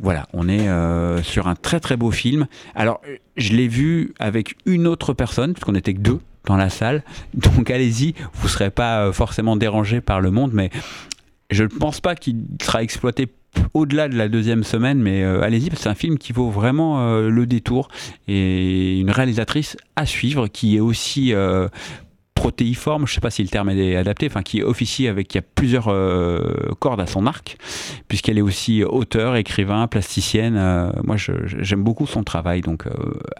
Voilà, on est euh, sur un très très beau film. Alors, je l'ai vu avec une autre personne, puisqu'on n'était que deux dans la salle. Donc allez-y, vous serez pas euh, forcément dérangé par le monde, mais je ne pense pas qu'il sera exploité au-delà de la deuxième semaine, mais euh, allez-y, c'est un film qui vaut vraiment euh, le détour. Et une réalisatrice à suivre qui est aussi protéiforme, je ne sais pas si le terme est adapté, enfin qui officie avec, qui a plusieurs euh, cordes à son arc, puisqu'elle est aussi auteur, écrivain, plasticienne. Euh, moi, j'aime beaucoup son travail, donc euh,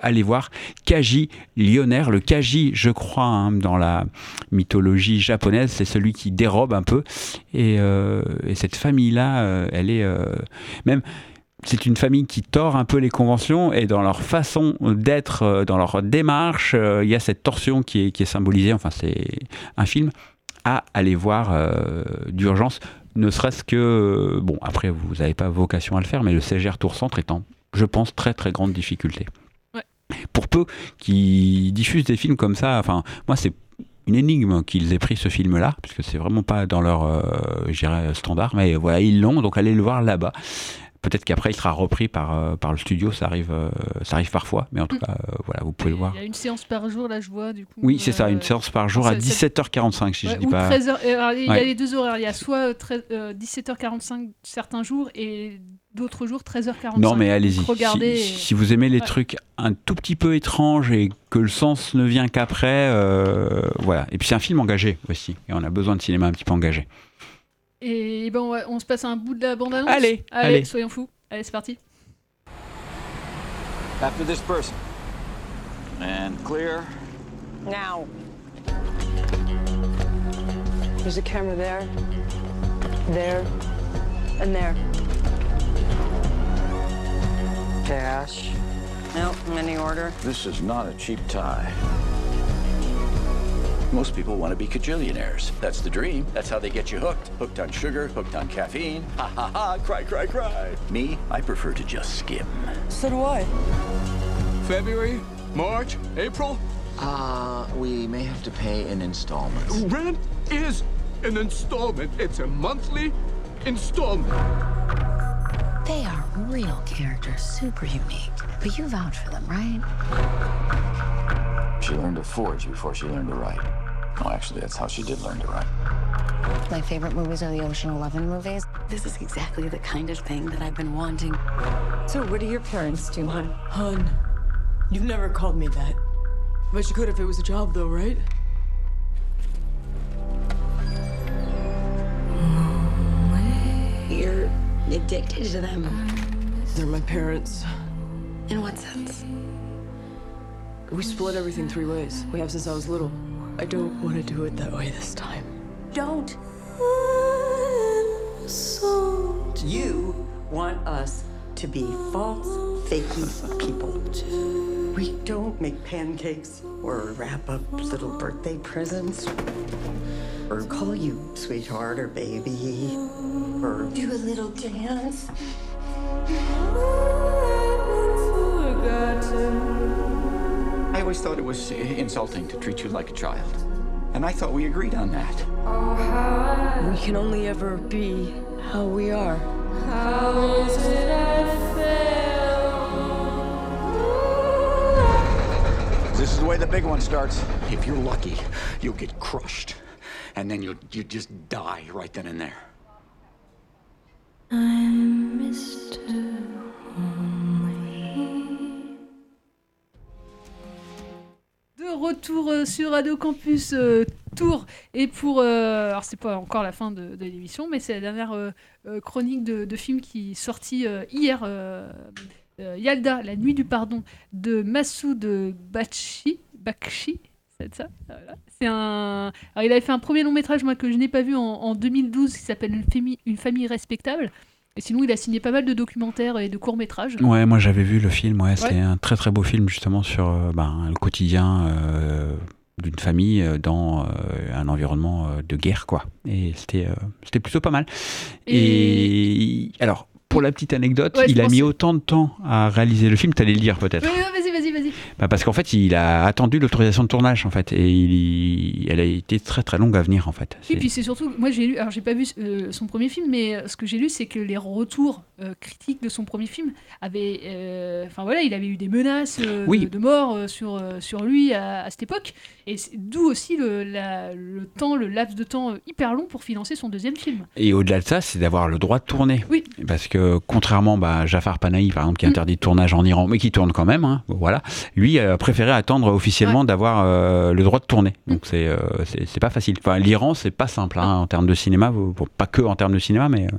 allez voir Kaji Lioner. Le Kaji, je crois, hein, dans la mythologie japonaise, c'est celui qui dérobe un peu. Et, et cette famille-là, elle est même c'est une famille qui tord un peu les conventions et dans leur façon d'être, euh, dans leur démarche, euh, il y a cette torsion qui est, qui est symbolisée. Enfin, c'est un film à aller voir euh, d'urgence, ne serait-ce que, bon, après, vous n'avez pas vocation à le faire, mais le CGR Tour Centre est en, je pense, très très grande difficulté. Ouais. Pour peu qu'ils diffusent des films comme ça, enfin, moi, c'est une énigme qu'ils aient pris ce film-là, parce que c'est vraiment pas dans leur, euh, je dirais, standard, mais voilà, ils l'ont, donc allez le voir là-bas. Peut-être qu'après il sera repris par, euh, par le studio, ça arrive, euh, ça arrive parfois, mais en tout cas, euh, voilà, vous pouvez le voir. Il y a une séance par jour, là, je vois, du coup. Oui, c'est ça, une séance par jour à ça- ça- 17h45, si Ouais, je dis pas. 13 heures- alors, il y a Ouais. les deux horaires. Il y a soit euh, 13 euh, 17h45 certains jours et d'autres jours 13h45. Non, mais allez-y. Regardez. Si, vous aimez les Ouais. trucs un tout petit peu étranges et que le sens ne vient qu'après, euh, voilà. Et puis c'est un film engagé aussi, et on a besoin de cinéma un petit peu engagé. Et ben, on, va- on se passe un bout de la bande-annonce. Allez, allez, allez. soyons fous. Allez, c'est parti. After this person. And clear. Now. There's a camera there, there, and there. Cash. No, any order. This is not a cheap tie. Most people want to be cajillionaires. That's the dream. That's how they get you hooked. Hooked on sugar, hooked on caffeine. Ha ha ha, cry, cry, cry. Me, I prefer to just skim. So do I. February? March? April? Uh, we may have to pay in installments. Rent is an installment. It's a monthly installment. They are real characters, super unique. But you vouch for them, right? She learned to forge before she learned to write. No, actually, that's how she did learn to write. My favorite movies are the Ocean Eleven movies. This is exactly the kind of thing that I've been wanting. So what do your parents do, hon? Hun. You've never called me that. But you could if it was a job, though, right? You're addicted to them. They're my parents. In what sense? We split everything three ways. We have since I was little. I don't want to do it that way this time. Don't. You want us to be false, fakey people. We don't make pancakes or wrap up little birthday presents or call you sweetheart or baby or Do a little dance. I always thought it was uh, insulting to treat you like a child. And I thought we agreed on that. We can only ever be how we are. How is it I feel? This is the way the big one starts. If you're lucky, you'll get crushed. And then you'll you just die right then and there. I'm Mr. retour euh, sur Radio Campus euh, Tour et pour euh, alors c'est pas encore la fin de, l'émission mais c'est la dernière euh, euh, chronique de, film qui est sortie hier Yalda la nuit du pardon de Massoud Bakshi Bakshi c'est ça? C'est un alors il avait fait un premier long métrage moi que je n'ai pas vu en, en 2012 qui s'appelle une une famille respectable et sinon il a signé pas mal de documentaires et de courts métrages Ouais, moi j'avais vu le film, ouais, c'est un très très beau film justement sur euh, ben, le quotidien euh, d'une famille euh, dans euh, un environnement de guerre, quoi. Et c'était c'était plutôt pas mal. Et, alors, pour la petite anecdote, Ouais, il a mis autant de temps à réaliser le film, t'allais le lire peut-être. Vas-y vas-y Bah, parce qu'en fait, il a attendu l'autorisation de tournage, en fait, et il, elle a été très très longue à venir, en fait. C'est- puis c'est surtout, moi j'ai lu, alors j'ai pas vu euh, son premier film, mais euh, ce que j'ai lu, c'est que les retours euh, critiques de son premier film avaient, euh, enfin voilà, il avait eu des menaces Oui. de, de mort sur, sur lui à, à cette époque, et d'où aussi le, la- le temps, le laps de temps euh, hyper long pour financer son deuxième film. Et au-delà de ça, c'est d'avoir le droit de tourner. Oui. Parce que contrairement bah, Jafar Panahi, par exemple, qui interdit de tournage en Iran, mais qui tourne quand même, hein, voilà, lui a préféré attendre officiellement d'avoir euh, le droit de tourner. Donc c'est euh, c'est pas facile. Enfin, L'Iran, c'est pas simple hein, en termes de cinéma, pas que en termes de cinéma, mais. euh,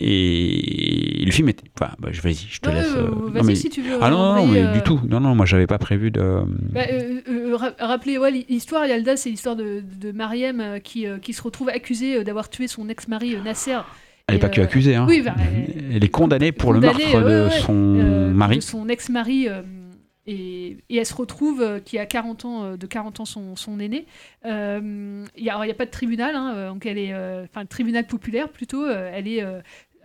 et le film était. Enfin, bah, je- vas-y, je te Ouais, laisse. vas-y mais- si tu veux, Ah non, non, mais du tout. Non, non, moi j'avais pas prévu de. Bah, euh, euh, l'histoire, Yalda, c'est l'histoire de, de Mariem euh, qui, euh, qui se retrouve accusée euh, d'avoir tué son ex-mari Nasser. Elle n'est pas que accusée, hein. Oui, bah, Elle est condamnée pour le meurtre de ouais, son mari. De son ex-mari. et, et elle se retrouve, euh, qui a 40 ans, euh, de 40 ans son, son aîné. Euh, Il n'y a, alors, il y a pas de tribunal, hein, donc elle est, enfin, tribunal populaire plutôt. elle est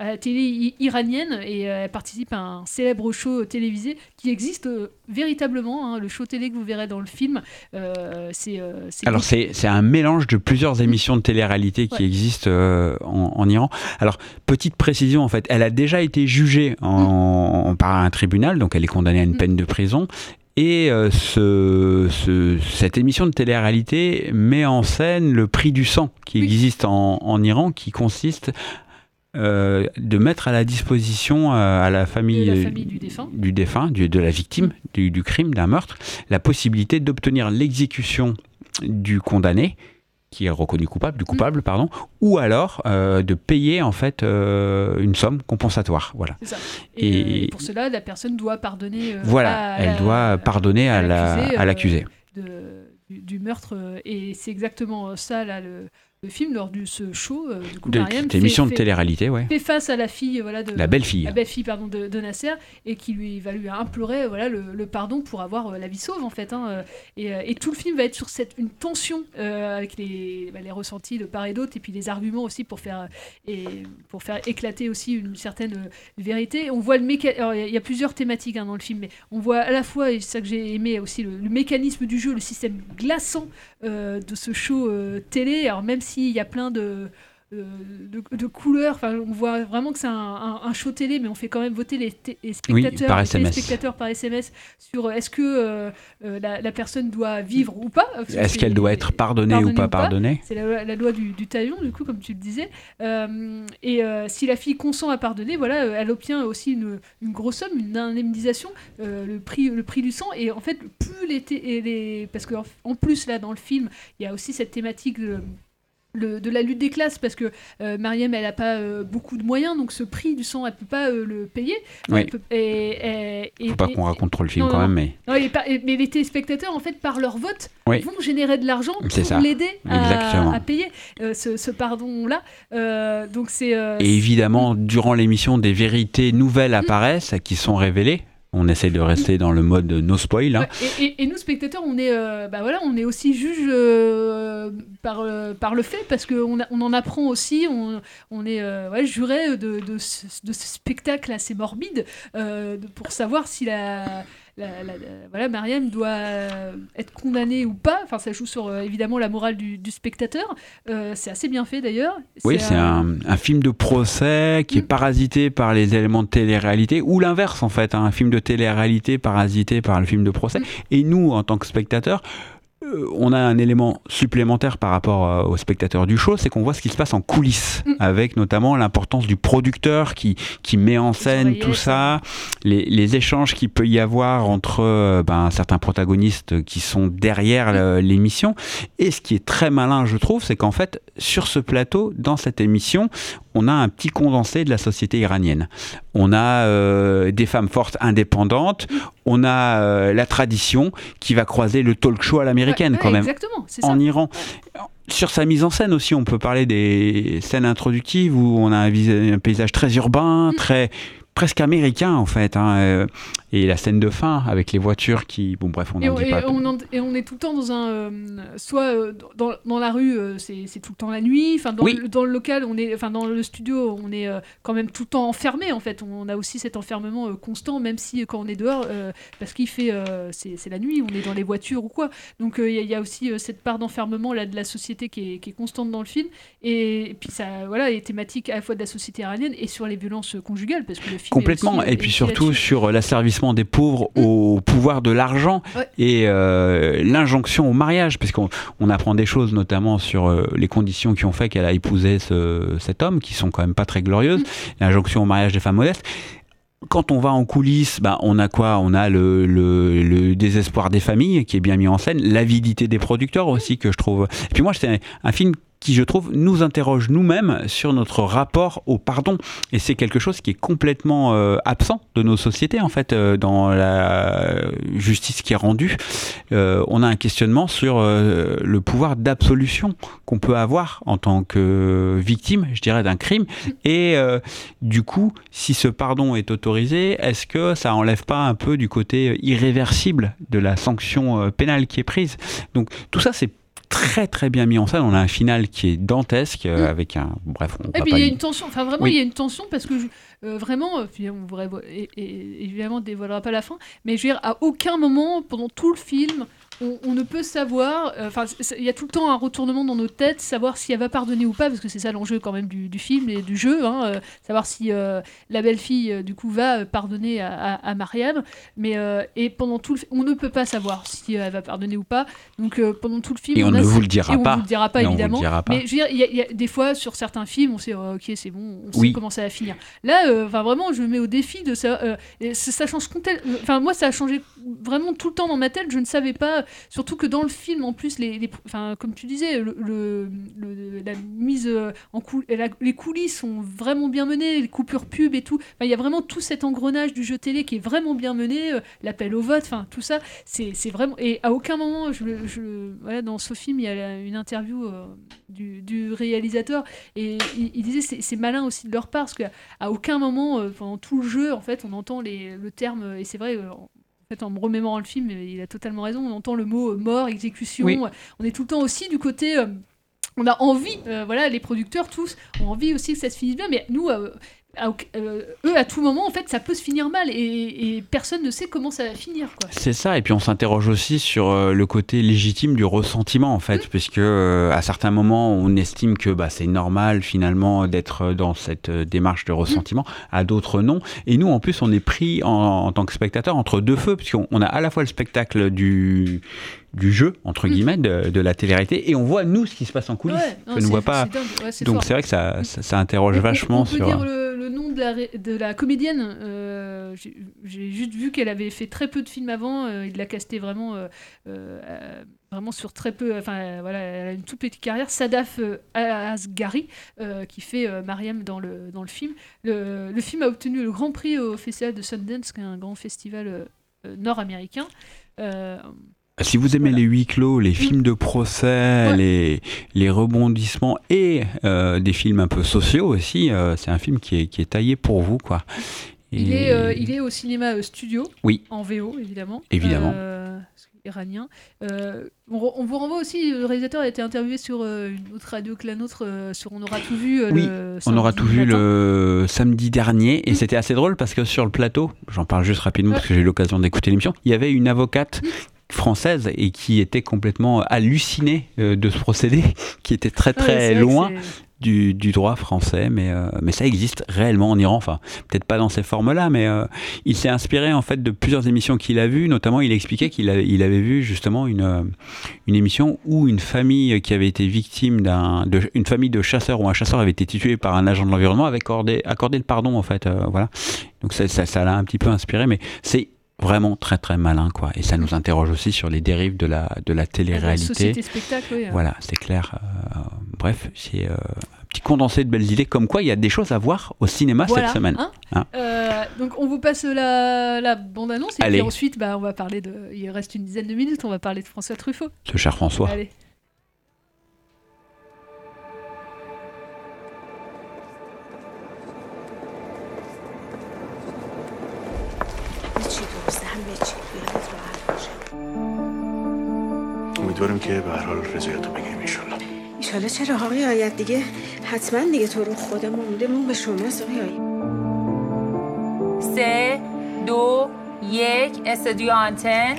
à la télé iranienne et euh, elle participe à un célèbre show télévisé qui existe euh, véritablement. hein, le show télé que vous verrez dans le film, euh, c'est. Alors c'est c'est un mélange de plusieurs émissions de télé-réalité qui Ouais. existent en, en Iran. Alors petite précision en fait, elle a déjà été jugée en, en- par un tribunal, donc elle est condamnée à une peine de prison. Et euh, ce, ce- cette émission de télé-réalité met en scène le prix du sang qui existe en, en Iran, qui consiste euh, de mettre à la disposition euh, à la famille, De la famille du défunt. du défunt, du- de la victime du, du crime, d'un meurtre, la possibilité d'obtenir l'exécution du condamné qui est reconnu coupable, du coupable, pardon, ou alors euh, de payer en fait euh, une somme compensatoire. Voilà. Ça. Et, pour cela, la personne doit pardonner. euh, voilà, à elle doit pardonner à la- l'accusé, à l'accusé. de- du, du meurtre. Et c'est exactement ça, là, le, le film, lors de ce show. euh, du coup, De- Mariam cette fait- émission de télé-réalité, ouais. Fait face à la fille, voilà, de. La belle-fille. La belle-fille, pardon, de, de Nasser, et qui lui va lui implorer, voilà, le, le pardon pour avoir euh, la vie sauve, en fait. hein, euh, et, euh, et tout le film va être sur cette, une tension euh, avec les, bah, les ressentis de part et d'autre, et puis les arguments aussi pour faire, et pour faire éclater aussi une certaine vérité. On voit le méca- alors, Il y a- il y, a plusieurs thématiques hein, dans le film, mais on voit à la fois, et c'est ça que j'ai aimé aussi, le, le mécanisme du jeu, le système glaçant de ce show télé. Alors même s'il y a plein de, euh, de, de couleurs, enfin, on voit vraiment que c'est un, un- un show télé, mais on fait quand même voter les, spectateurs, par les SMS. téléspectateurs par SMS sur euh, est-ce que euh, la, la personne doit vivre ou pas? Que Est-ce qu'elle doit être pardonnée ou pas pardonnée? C'est la, loi- la loi du, du talion, du coup, comme tu le disais. Euh, et euh, si la fille consent à pardonner, voilà, elle obtient aussi une, une grosse somme, une indemnisation, le, prix, le prix du sang. Et en fait, plus les, té- et les parce qu'en en plus là dans le film, il y a aussi cette thématique de le- de la lutte des classes parce que euh, Mariam elle a pas euh, beaucoup de moyens donc ce prix du sang elle peut pas euh, le payer Oui. Peut- et, et- et- Faut pas qu'on raconte trop le film non, quand non, même, mais Non, mais les téléspectateurs, en fait, par leur vote, Oui. vont générer de l'argent pour l'aider à, à payer euh, ce, ce pardon-là. Euh, donc c'est. Et évidemment, durant l'émission, des vérités nouvelles apparaissent qui sont révélées. On essaie de rester dans le mode no spoil. hein. Et, nous spectateurs, on est, euh, bah aussi juge euh, par, euh, par le fait parce qu'on on en apprend aussi, on, est ouais, juré de, de, ce, spectacle assez morbide de- pour savoir si la, la, la- voilà, Mariam doit euh, être condamnée ou pas. Enfin, ça joue sur euh, évidemment la morale du, du spectateur. Euh, c'est assez bien fait d'ailleurs. Oui, c'est un, un film de procès qui est parasité par les éléments de télé-réalité, ou l'inverse en fait, hein, un film de télé-réalité parasité par le film de procès. Et nous, en tant que spectateurs, on a un élément supplémentaire par rapport euh, aux spectateurs du show, c'est qu'on voit ce qui se passe en coulisses, avec notamment l'importance du producteur qui, qui met en scène tout ça, les, les échanges qu'il peut y avoir entre euh, ben, certains protagonistes qui sont derrière l'émission. Et ce qui est très malin, je trouve, c'est qu'en fait, sur ce plateau, dans cette émission, on a un petit condensé de la société iranienne. On a euh, des femmes fortes indépendantes, on a euh, la tradition qui va croiser le talk show à l'américaine Ouais, quand ouais, même exactement, c'est en ça. Iran. Sur sa mise en scène aussi, on peut parler des scènes introductives où on a un paysage très urbain, Mm. très presque américain en fait. hein, euh, et la scène de fin avec les voitures qui, bon bref, on et, on, dit et pas. on en- et on est tout le temps dans un. euh, soit euh, dans, dans la rue, c'est tout le temps la nuit. Enfin, dans, Oui. le, dans le local, on est, enfin, dans le studio, on est quand même tout le temps enfermé. En fait, on a aussi cet enfermement constant, même si quand on est dehors, euh, parce qu'il fait. euh, c'est la nuit, on est dans les voitures ou quoi. Donc, il y, a- il y a aussi cette part d'enfermement là de la société qui est, qui est constante dans le film. Et, et puis, ça, voilà, les thématiques à la fois de la société iranienne et sur les violences conjugales, parce que le film. Complètement, aussi, euh, et puis surtout sur l'asservissement des pauvres au pouvoir de l'argent Ouais. et euh, l'injonction au mariage, parce qu'on on apprend des choses notamment sur euh, les conditions qui ont fait qu'elle a épousé ce- cet homme, qui sont quand même pas très glorieuses, l'injonction au mariage des femmes modestes. Quand on va en coulisses, bah, on a quoi? On a le, le- le désespoir des familles qui est bien mis en scène, l'avidité des producteurs aussi que je trouve. Et puis moi, c'est un, un film qui, je trouve, nous interroge nous-mêmes sur notre rapport au pardon. Et c'est quelque chose qui est complètement euh, absent de nos sociétés, en fait, euh, dans la justice qui est rendue. Euh, on a un questionnement sur le pouvoir d'absolution qu'on peut avoir en tant que victime, je dirais, d'un crime. Et du coup, si ce pardon est autorisé, est-ce que ça enlève pas un peu du côté irréversible de la sanction pénale qui est prise? Donc tout ça, c'est très très bien mis en scène. On a un final qui est dantesque euh, avec un bref. On Et puis il y a une tension, enfin vraiment Oui. il y a une tension parce que je- euh, vraiment, euh, on révo- et, et- évidemment on dévoilera pas la fin, mais je veux dire à aucun moment pendant tout le film on, on ne peut savoir, euh, enfin il y a tout le temps un retournement dans nos têtes, savoir si elle va pardonner ou pas parce que c'est ça l'enjeu quand même du, du film et du jeu, hein, euh, savoir si euh, la belle fille euh, du coup va pardonner à, à, à Mariam, mais et pendant tout le on ne peut pas savoir si elle va pardonner ou pas, donc pendant tout le film Et on ne vous le dira et on pas. vous le dira pas évidemment, dira pas. mais je veux dire, il y a- il y a des fois sur certains films, on sait euh, ok c'est bon, on sait Oui. comment ça va finir. Là, enfin vraiment, je me mets au défi de ça. et ça, change Enfin moi, ça a changé vraiment tout le temps dans ma tête. Je ne savais pas, surtout que dans le film, en plus, les, enfin comme tu disais, la mise euh, en les coulisses sont vraiment bien menées, les coupures pub et tout. Il y a vraiment tout cet engrenage du jeu télé qui est vraiment bien mené, euh, l'appel au vote, enfin tout ça, c'est vraiment. Et à aucun moment, dans ce film, il y a une interview euh, du, réalisateur et il, il disait c'est malin aussi de leur part parce qu'à aucun moment pendant tout le jeu en fait on entend les, le terme et c'est vrai fait en me remémorant le film il a totalement raison on entend le mot euh, mort exécution Oui. on est tout le temps aussi du côté euh, on a envie, euh, voilà, les producteurs tous ont envie aussi que ça se finisse bien, mais nous, euh, à euh, eux, à tout moment, en fait, ça peut se finir mal et, et personne ne sait comment ça va finir. C'est ça, et puis on s'interroge aussi sur euh, le côté légitime du ressentiment en fait, puisque euh, à certains moments on estime que bah, c'est normal finalement d'être dans cette démarche de ressentiment, à d'autres non. Et nous en plus on est pris en, en tant que spectateur entre deux feux, puisqu'on on a à la fois le spectacle du du jeu entre guillemets de, de la télé-réalité et on voit nous ce qui se passe en coulisses. Ouais, non, Je ne vois pas. ouais, Donc c'est vrai que ça, ça, ça interroge On- on- vachement on peut sur. dire le, le nom de la, comédienne. euh, J'ai juste vu qu'elle avait fait très peu de films avant. euh, il l'a casté vraiment, euh, vraiment sur très peu. Enfin, voilà, elle a une toute petite carrière. Sadaf Asghari, qui fait Mariam dans le, dans le film. Le, le film a obtenu le grand prix au festival de Sundance, qui est un grand festival nord-américain. Si vous aimez les huis clos, les films de procès, les, les rebondissements et euh, des films un peu sociaux aussi, euh, c'est un film qui est, qui est taillé pour vous. quoi. Il est, euh, il est au cinéma studio, Oui. en VO évidemment. Évidemment. Iranien. On, vous renvoie aussi, le réalisateur a été interviewé sur une autre radio que la nôtre, sur On aura tout vu. Oui, le on aura tout vu matin. le samedi dernier et c'était assez drôle parce que sur le plateau, j'en parle juste rapidement parce que j'ai eu l'occasion d'écouter l'émission, il y avait une avocate française et qui était complètement hallucinée euh, de ce procédé, qui était très très loin du, du droit français, mais, euh, mais ça existe réellement en Iran, enfin peut-être pas dans ces formes-là, mais euh, il s'est inspiré en fait de plusieurs émissions qu'il a vues, notamment il expliquait qu'il avait, il avait vu justement une, une émission où une famille qui avait été victime d'un, de, une famille de chasseurs ou un chasseur avait été tué par un agent de l'environnement avait accordé, accordé le pardon en fait, euh, voilà. Donc ça, ça, ça l'a un petit peu inspiré, mais c'est vraiment très très malin quoi, et ça nous interroge aussi sur les dérives de la, de la Ah, télé-réalité. société spectacle, oui. Voilà, c'est clair. Euh, bref, c'est euh, un petit condensé de belles idées, comme quoi il y a des choses à voir au cinéma Voilà, cette semaine. hein. Hein Euh, donc on vous passe la, la bande-annonce et Allez. puis ensuite bah, on va parler de... Il reste une dizaine de minutes, on va parler de François Truffaut. Ce cher François. Allez. امیدوارم که به هر حال رضایت رو بگیریم ایشالله ایشالا چرا آقای آیت دیگه؟ حتما دیگه تو رو خدا مونده مون به شما آقای آیت سه دو یک استودیو آنتن.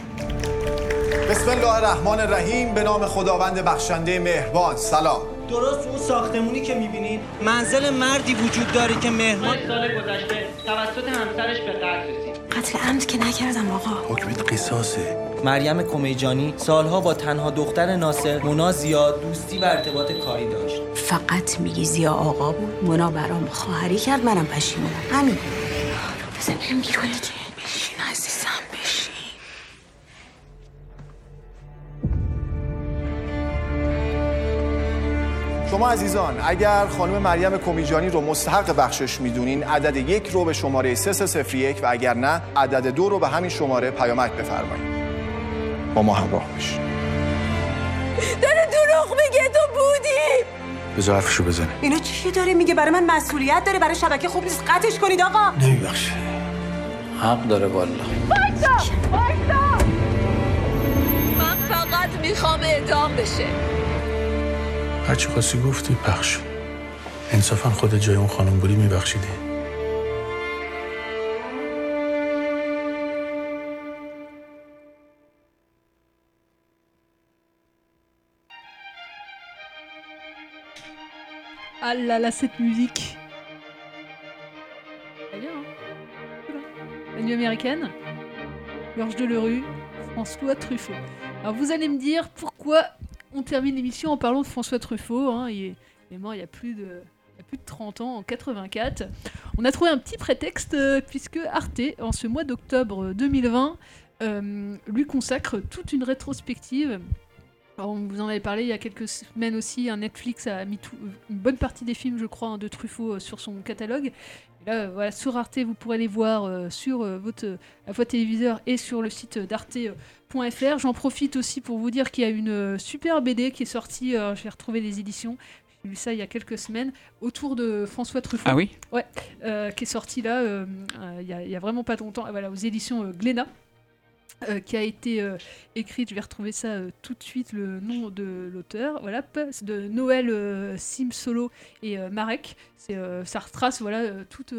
بسم الله الرحمن الرحیم به نام خداوند بخشنده مهربان. سلام. درست اون ساختمونی که می‌بینین منزل مردی وجود داره که مهمان سال گذشته توسط همسرش به قتل رسید قتل عمد که نکردم آقا. حکمت قصاصه. مریم کمیجانی سالها با تنها دختر ناصر مونا زیاد دوستی و ارتباط کاری داشت. فقط میگی زیا آقا بود؟ مونا برام خواهری کرد منم پشیمونم. همین. بزن بریم بیرون دیگه. بشین عزیزم. شما عزیزان اگر خانم مریم کمیجانی رو مستحق بخشش می‌دونین عدد یک رو به شماره 3301 و اگر نه عدد دو رو به همین شماره پیامک بفرمایید. با ما همراه باشید. داره دروغ میگه تو بودی. بذار حرفشو بزنه. اینا چی داره میگه؟ برای من مسئولیت داره برای شبکه خوب نیست. قطعش کنید آقا. نمیبخشه حق داره والا وایسا وایسا. من فقط می‌خوام اعدام بشه. هرچی خواستی گفتی پخش انصافا خود جای اون خانم بودی میبخشیدی Ah là là, cette musique. Très bien, hein Voilà. La nuit américaine, Gorge de Lerue, François Truffaut. Alors vous allez me dire pourquoi on termine l'émission en parlant de François Truffaut. hein. Il, est, mort il y a plus de... il y a plus de 30 ans, en 84. On a trouvé un petit prétexte euh, puisque Arte, en ce mois d'octobre 2020, euh, lui consacre toute une rétrospective on vous en avait parlé il y a quelques semaines aussi. Un Netflix a mis une bonne partie des films, je crois, hein, de Truffaut euh, sur son catalogue. Là, sur Arte, vous pourrez les voir sur votre, la téléviseur et sur le site J'en profite aussi pour vous dire qu'il y a une euh, super BD qui est sortie. euh, J'ai retrouvé les éditions. J'ai lu ça il y a quelques semaines autour de François Truffaut. Ah oui Ouais, euh, qui est sortie là euh, il y, a- il y a vraiment pas longtemps. Voilà, aux éditions Glénat euh, qui a été euh, écrite, je vais retrouver ça euh, tout de suite, le nom de l'auteur, voilà, de Noël euh, Sim Solo et Marek. Ça retrace voilà, toute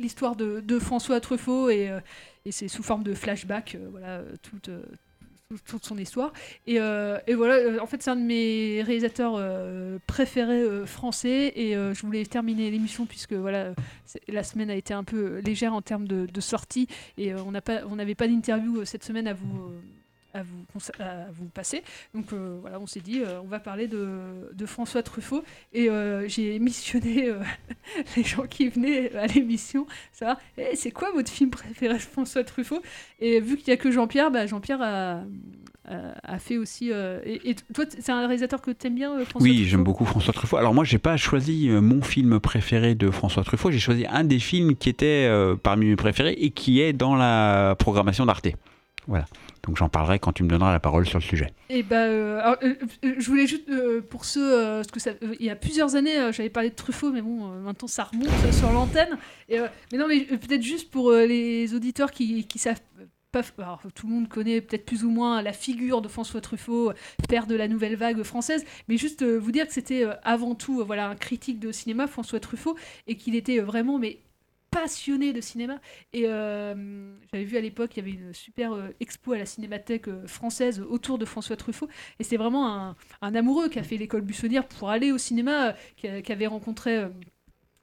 l'histoire de, François Truffaut et, euh, et c'est sous forme de flashback, euh, voilà, euh, toute, toute- son histoire. Et, voilà, en fait, c'est un de mes réalisateurs préférés français. Et je voulais terminer l'émission puisque voilà, la semaine a été un peu légère en termes de, de sortie. Et on n'a pas- n'avait pas d'interview cette semaine à vous. À vous, cons- à vous passer. Donc euh, voilà, on s'est dit, euh, on va parler de, de François Truffaut. Et euh, j'ai missionné les gens qui venaient à l'émission, ça. Eh, c'est quoi votre film préféré de François Truffaut? Et vu qu'il n'y a que Jean-Pierre, bah, Jean-Pierre a, a, fait aussi. et, et toi, c'est un réalisateur que tu aimes bien, François Oui, j'aime beaucoup François Truffaut. Alors moi, j'ai pas choisi mon film préféré de François Truffaut. J'ai choisi un des films qui était parmi mes préférés et qui est dans la programmation d'Arte. Voilà. Donc j'en parlerai quand tu me donneras la parole sur le sujet. Et bah, euh, alors, euh, euh, je voulais juste euh, pour ceux, euh, parce que euh, il y a plusieurs années, euh, j'avais parlé de Truffaut, mais bon, euh, maintenant ça remonte euh, sur l'antenne. Euh, mais non, mais euh, peut-être juste pour euh, les auditeurs qui, savent alors, tout le monde connaît peut-être plus ou moins la figure de François Truffaut, euh, père de la nouvelle vague française, mais juste euh, vous dire que c'était euh, avant tout, euh, voilà, un critique de cinéma, François Truffaut, et qu'il était euh, vraiment, mais passionné de cinéma. Et euh, j'avais vu à l'époque, il y avait une super euh, expo à la Cinémathèque euh, française autour de François Truffaut. Et c'est vraiment un, amoureux qui a fait l'école buissonnière pour aller au cinéma, qui, qui rencontré.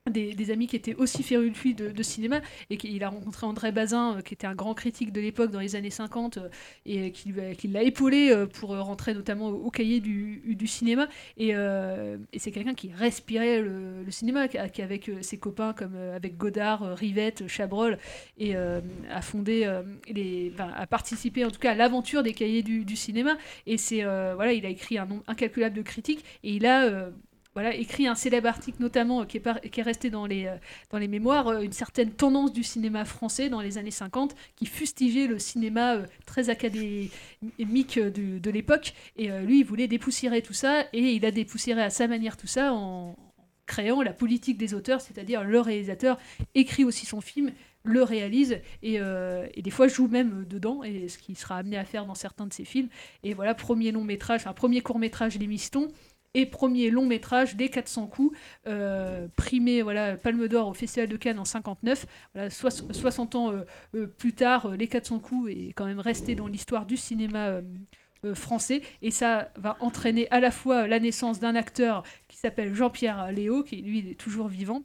Euh, des, amis qui étaient aussi férus de cinéma et qu'il a rencontré André Bazin euh, qui était un grand critique de l'époque dans les années 50 euh, et a- qui l'a épaulé euh, pour euh, rentrer notamment au, cahier du, cinéma. Et, euh, c'est quelqu'un qui respirait le, cinéma qui, avec euh, ses copains comme euh, avec Godard, euh, Rivette, Chabrol et euh, a fondé euh, les, a participé en tout cas à l'aventure des cahiers du, cinéma. Et c'est euh, voilà il a écrit un nombre incalculable de critiques et il a euh, voilà, écrit un célèbre article notamment euh, qui est, resté dans les, euh, dans les mémoires, euh, une certaine tendance du cinéma français dans les années 50 qui fustigeait le cinéma très académique de, l'époque. Et lui, il voulait dépoussiérer tout ça et il a dépoussiéré à sa manière tout ça en créant la politique des auteurs, c'est-à-dire le réalisateur écrit aussi son film, le réalise et, des fois joue même dedans, et ce qu'il sera amené à faire dans certains de ses films. Et voilà, premier long métrage, un premier court métrage Les Mistons, et premier long métrage des 400 coups, euh, primé voilà, Palme d'Or au Festival de Cannes en 59. Voilà, soix- 60 ans euh, euh, plus tard, les 400 coups est quand même resté dans l'histoire du cinéma français. Et ça va entraîner à la fois la naissance d'un acteur qui s'appelle Jean-Pierre Léo, qui lui est toujours vivant.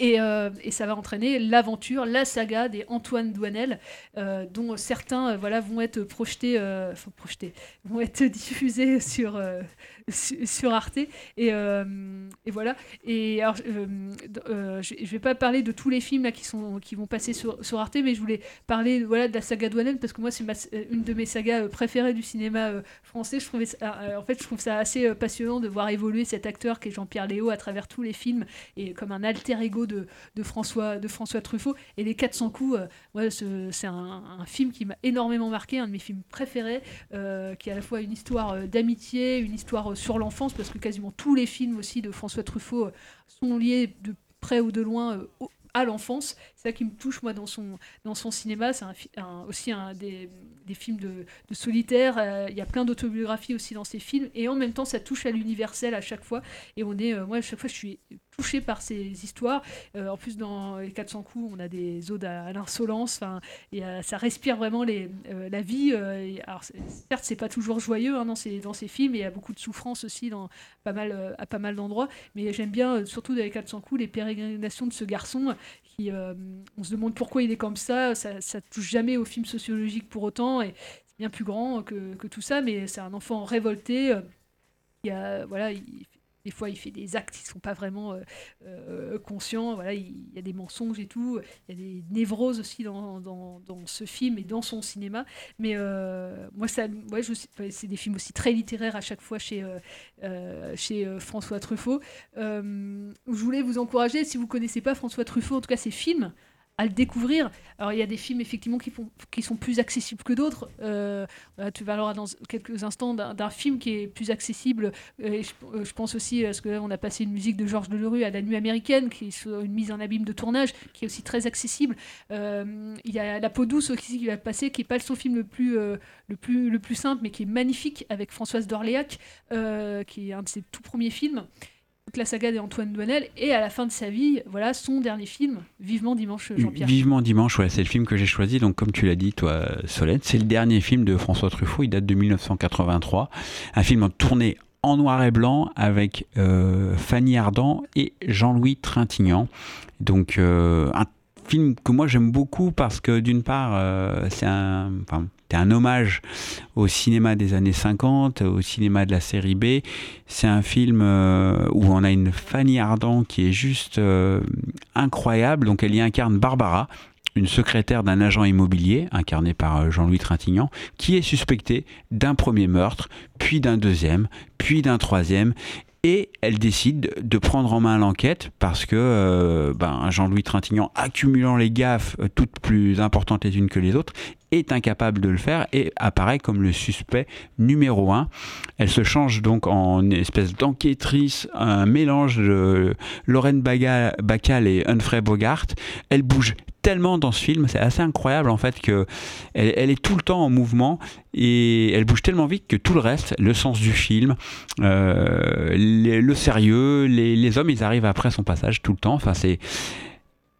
Et, euh, et ça va entraîner l'aventure, la saga des Antoine Douanel, euh, dont certains euh, voilà, vont être projetés, vont être diffusés sur, su- sur Arte. Et, voilà. Et alors, je ne vais pas parler de tous les films qui, sont, qui vont passer sur, Arte, mais je voulais parler voilà, de la saga Douanel, parce que moi, c'est une de mes sagas préférées du cinéma français. En fait, je trouve ça assez passionnant de voir évoluer cet acteur qui est Jean-Pierre Léo à travers tous les films, et comme un alter ego de, François, de François Truffaut. Et Les 400 coups, euh, c'est un, film qui m'a énormément marqué, un de mes films préférés, euh, qui est à la fois une histoire euh, d'amitié, une histoire sur l'enfance, parce que quasiment tous les films aussi de François Truffaut sont liés de près ou de loin à l'enfance. C'est ça qui me touche, moi, dans son, dans son cinéma. C'est aussi un des, des films de, de solitaire. Il y a plein d'autobiographies aussi dans ces films. Et en même temps, ça touche à l'universel à chaque fois. Et on est, moi, à chaque fois, je suis touchée par ces histoires. Euh, en plus, dans les 400 coups, on a des odes à, à l'insolence. Et euh, ça respire vraiment euh, la vie. euh, alors, certes, c'est pas toujours joyeux hein, dans, ces, dans ces films. Il y a beaucoup de souffrance aussi dans pas mal, à pas mal d'endroits. Mais j'aime bien, surtout dans les 400 coups, les pérégrinations de ce garçon qui, on se demande pourquoi il est comme ça. Ça, ça touche jamais au film sociologique pour autant. Et c'est bien plus grand que, tout ça. Mais c'est un enfant révolté. qui a, voilà, il- des fois, il fait des actes qui ne sont pas vraiment euh, euh, conscients. Il, y a des mensonges et tout. Il y a des névroses aussi dans, ce film et dans son cinéma. Mais euh, moi, ça, c'est des films aussi très littéraires à chaque fois chez, chez François Truffaut. Je voulais vous encourager, si vous ne connaissez pas François Truffaut, en tout cas ses films, à le découvrir. Alors il y a des films effectivement qui, sont plus accessibles que d'autres. Euh, voilà, tu parleras dans quelques instants d'un film qui est plus accessible. Euh, euh, je pense aussi, parce que là, on a passé une musique de Georges Delerue à La Nuit américaine, qui est une mise en abîme de tournage, qui est aussi très accessible. Euh, il y a La peau douce aussi qui va passer, qui n'est pas son film le plus, euh, le, plus, le plus simple, mais qui est magnifique, avec Françoise d'Orléac, euh, qui est un de ses tout premiers films toute la saga d'Antoine Douanel et à la fin de sa vie, voilà son dernier film, Vivement dimanche Jean-Pierre. Vivement dimanche, c'est le film que j'ai choisi. Donc, comme tu l'as dit, toi, Solène, c'est le dernier film de François Truffaut. Il date de 1983. Un film tourné en noir et blanc avec euh, Fanny Ardant et Jean-Louis Trintignant. Donc, euh, un film que moi j'aime beaucoup parce que d'une part, euh, c'est un, hommage au cinéma des années 50, au cinéma de la série B. C'est un film euh, où on a une Fanny Ardant qui est juste euh, incroyable. Donc elle y incarne Barbara, une secrétaire d'un agent immobilier, incarné par Jean-Louis Trintignant, qui est suspectée d'un premier meurtre, puis d'un deuxième, puis d'un troisième. Et elle décide de prendre en main l'enquête parce que euh, ben, Jean-Louis Trintignant, accumulant les gaffes euh, toutes plus importantes les unes que les autres, est incapable de le faire et apparaît comme le suspect numéro un. Elle se change donc en espèce d'enquêtrice, un mélange de Lorraine Bacall et Humphrey Bogart. Elle bouge tellement dans ce film, c'est assez incroyable en fait que elle, est tout le temps en mouvement et elle bouge tellement vite que tout le reste, le sens du film, euh, le sérieux, les, les hommes, ils arrivent après son passage tout le temps. Enfin, c'est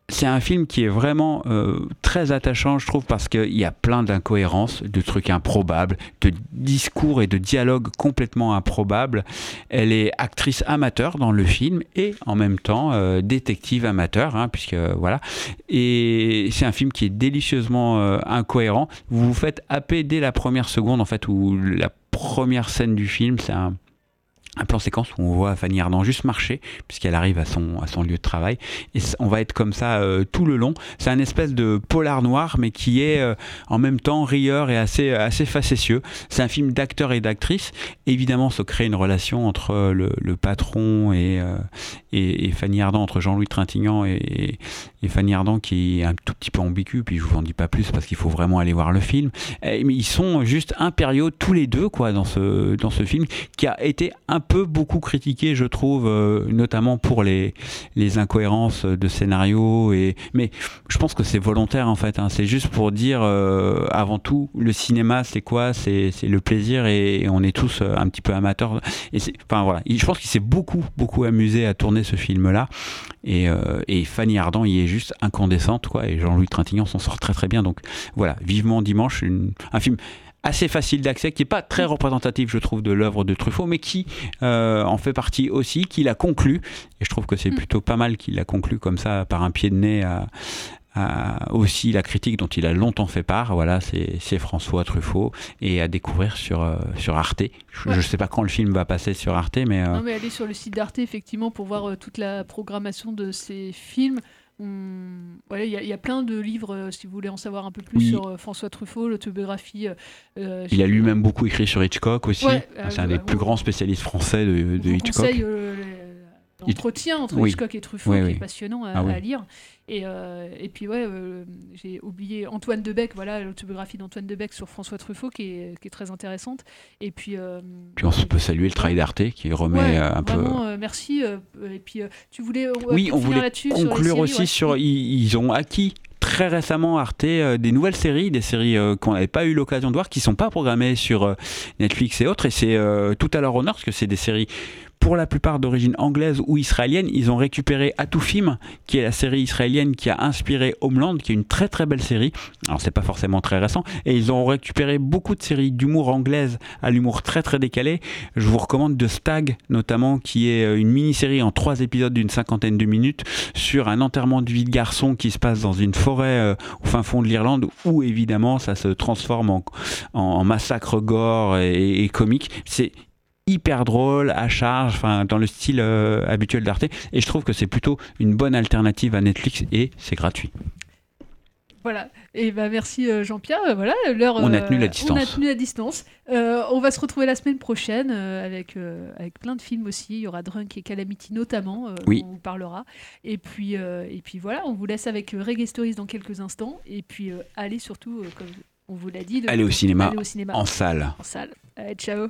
c'est un film qui est vraiment euh, très attachant, je trouve, parce qu'il y a plein d'incohérences, de trucs improbables, de discours et de dialogues complètement improbables. Elle est actrice amateur dans le film et en même temps euh, détective amateur, hein, puisque voilà. Et c'est un film qui est délicieusement euh, incohérent. Vous vous faites happer dès la première seconde, en fait, où la première scène du film, c'est un un plan séquence où on voit Fanny Ardant juste marcher puisqu'elle arrive à son, à son lieu de travail. Et on va être comme ça euh, tout le long. C'est un espèce de polar noir mais qui est euh, en même temps rieur et assez, assez facétieux. C'est un film d'acteurs et d'actrices évidemment se crée une relation entre le, le patron et, euh, et, Fanny Ardant entre Jean-Louis Trintignant et, et Fanny Ardant qui est un tout petit peu ambigu puis je vous en dis pas plus parce qu'il faut vraiment aller voir le film. Mais ils sont juste impériaux tous les deux quoi dans ce, dans ce film qui a été un peu beaucoup critiqué je trouve euh, notamment pour les, les incohérences de scénario et mais je pense que c'est volontaire en fait hein. c'est juste pour dire euh, avant tout le cinéma c'est quoi? C'est le plaisir et, on est tous euh, un petit peu amateurs. Et enfin voilà. Je pense qu'il s'est beaucoup beaucoup amusé à tourner ce film là et, et Fanny Ardant y est juste incandescente quoi. Et Jean-Louis Trintignant s'en sort très très bien. Donc voilà. Vivement dimanche un film assez facile d'accès, qui est pas très représentatif, je trouve, de l'œuvre de Truffaut, mais qui euh, en fait partie aussi, qui l'a conclu. Et je trouve que c'est plutôt pas mal qu'il l'a conclu comme ça, par un pied de nez à, à aussi la critique dont il a longtemps fait part. Voilà, c'est c'est François Truffaut et à découvrir sur, euh, sur Arte. Je ne Ouais. sais pas quand le film va passer sur Arte, mais. euh, Non, mais allez sur le site d'Arte, effectivement, pour voir euh, toute la programmation de ces films. Voilà, Il y, a- il y a plein de livres, euh, si vous voulez en savoir un peu plus Oui. sur euh, François Truffaut, l'autobiographie. euh, Il a lui-même beaucoup écrit sur Hitchcock aussi. Ouais, c'est un des ouais, plus grands spécialistes français de, Hitchcock. conseille euh, l'entretien entre Oui. Hitchcock et Truffaut, Oui, qui oui. est passionnant à, Ah à lire. Et, euh, et puis, ouais, euh, j'ai oublié Antoine Debec, voilà, l'autobiographie d'Antoine Debec sur François Truffaut, qui est, qui est très intéressante. Et puis. euh, Puis on peut saluer le travail d'Arte qui remet ouais, euh, un peu. vraiment, euh, merci. et puis, tu voulais. Oui, on voulait conclure séries, aussi ouais. sur. Ils, ils ont acquis très récemment Arte euh, des nouvelles séries, des séries euh, qu'on n'avait pas eu l'occasion de voir, qui sont pas programmées sur euh, Netflix et autres. Et c'est tout à leur honneur parce que c'est des séries pour la plupart d'origine anglaise ou israélienne. Ils ont récupéré Atoufim, qui est la série israélienne qui a inspiré Homeland, qui est une très très belle série. Alors c'est pas forcément très récent. Et ils ont récupéré beaucoup de séries d'humour anglaise à l'humour très très décalé. Je vous recommande The Stag, notamment, qui est euh, une mini-série en trois épisodes d'une cinquantaine de minutes sur un enterrement de vie de garçon qui se passe dans une forêt euh, au fin fond de l'Irlande, où évidemment ça se transforme en, en- en massacre gore et, et comique. C'est hyper drôle, à charge, enfin dans le style euh, habituel d'Arte. Et je trouve que c'est plutôt une bonne alternative à Netflix et c'est gratuit. Voilà. Et bah merci euh, Jean-Pierre. Euh, Voilà, l'heure. On a tenu la On a distance. tenu la distance. On va se retrouver la semaine prochaine avec avec plein de films aussi. Il y aura Drunk et Calamity notamment. Oui. On vous parlera. Et puis et puis voilà, on vous laisse avec Reggae Stories dans quelques instants. Et puis allez surtout, comme on vous l'a dit, de- Allez au cinéma allez au cinéma en salle. En salle. Allez, ciao.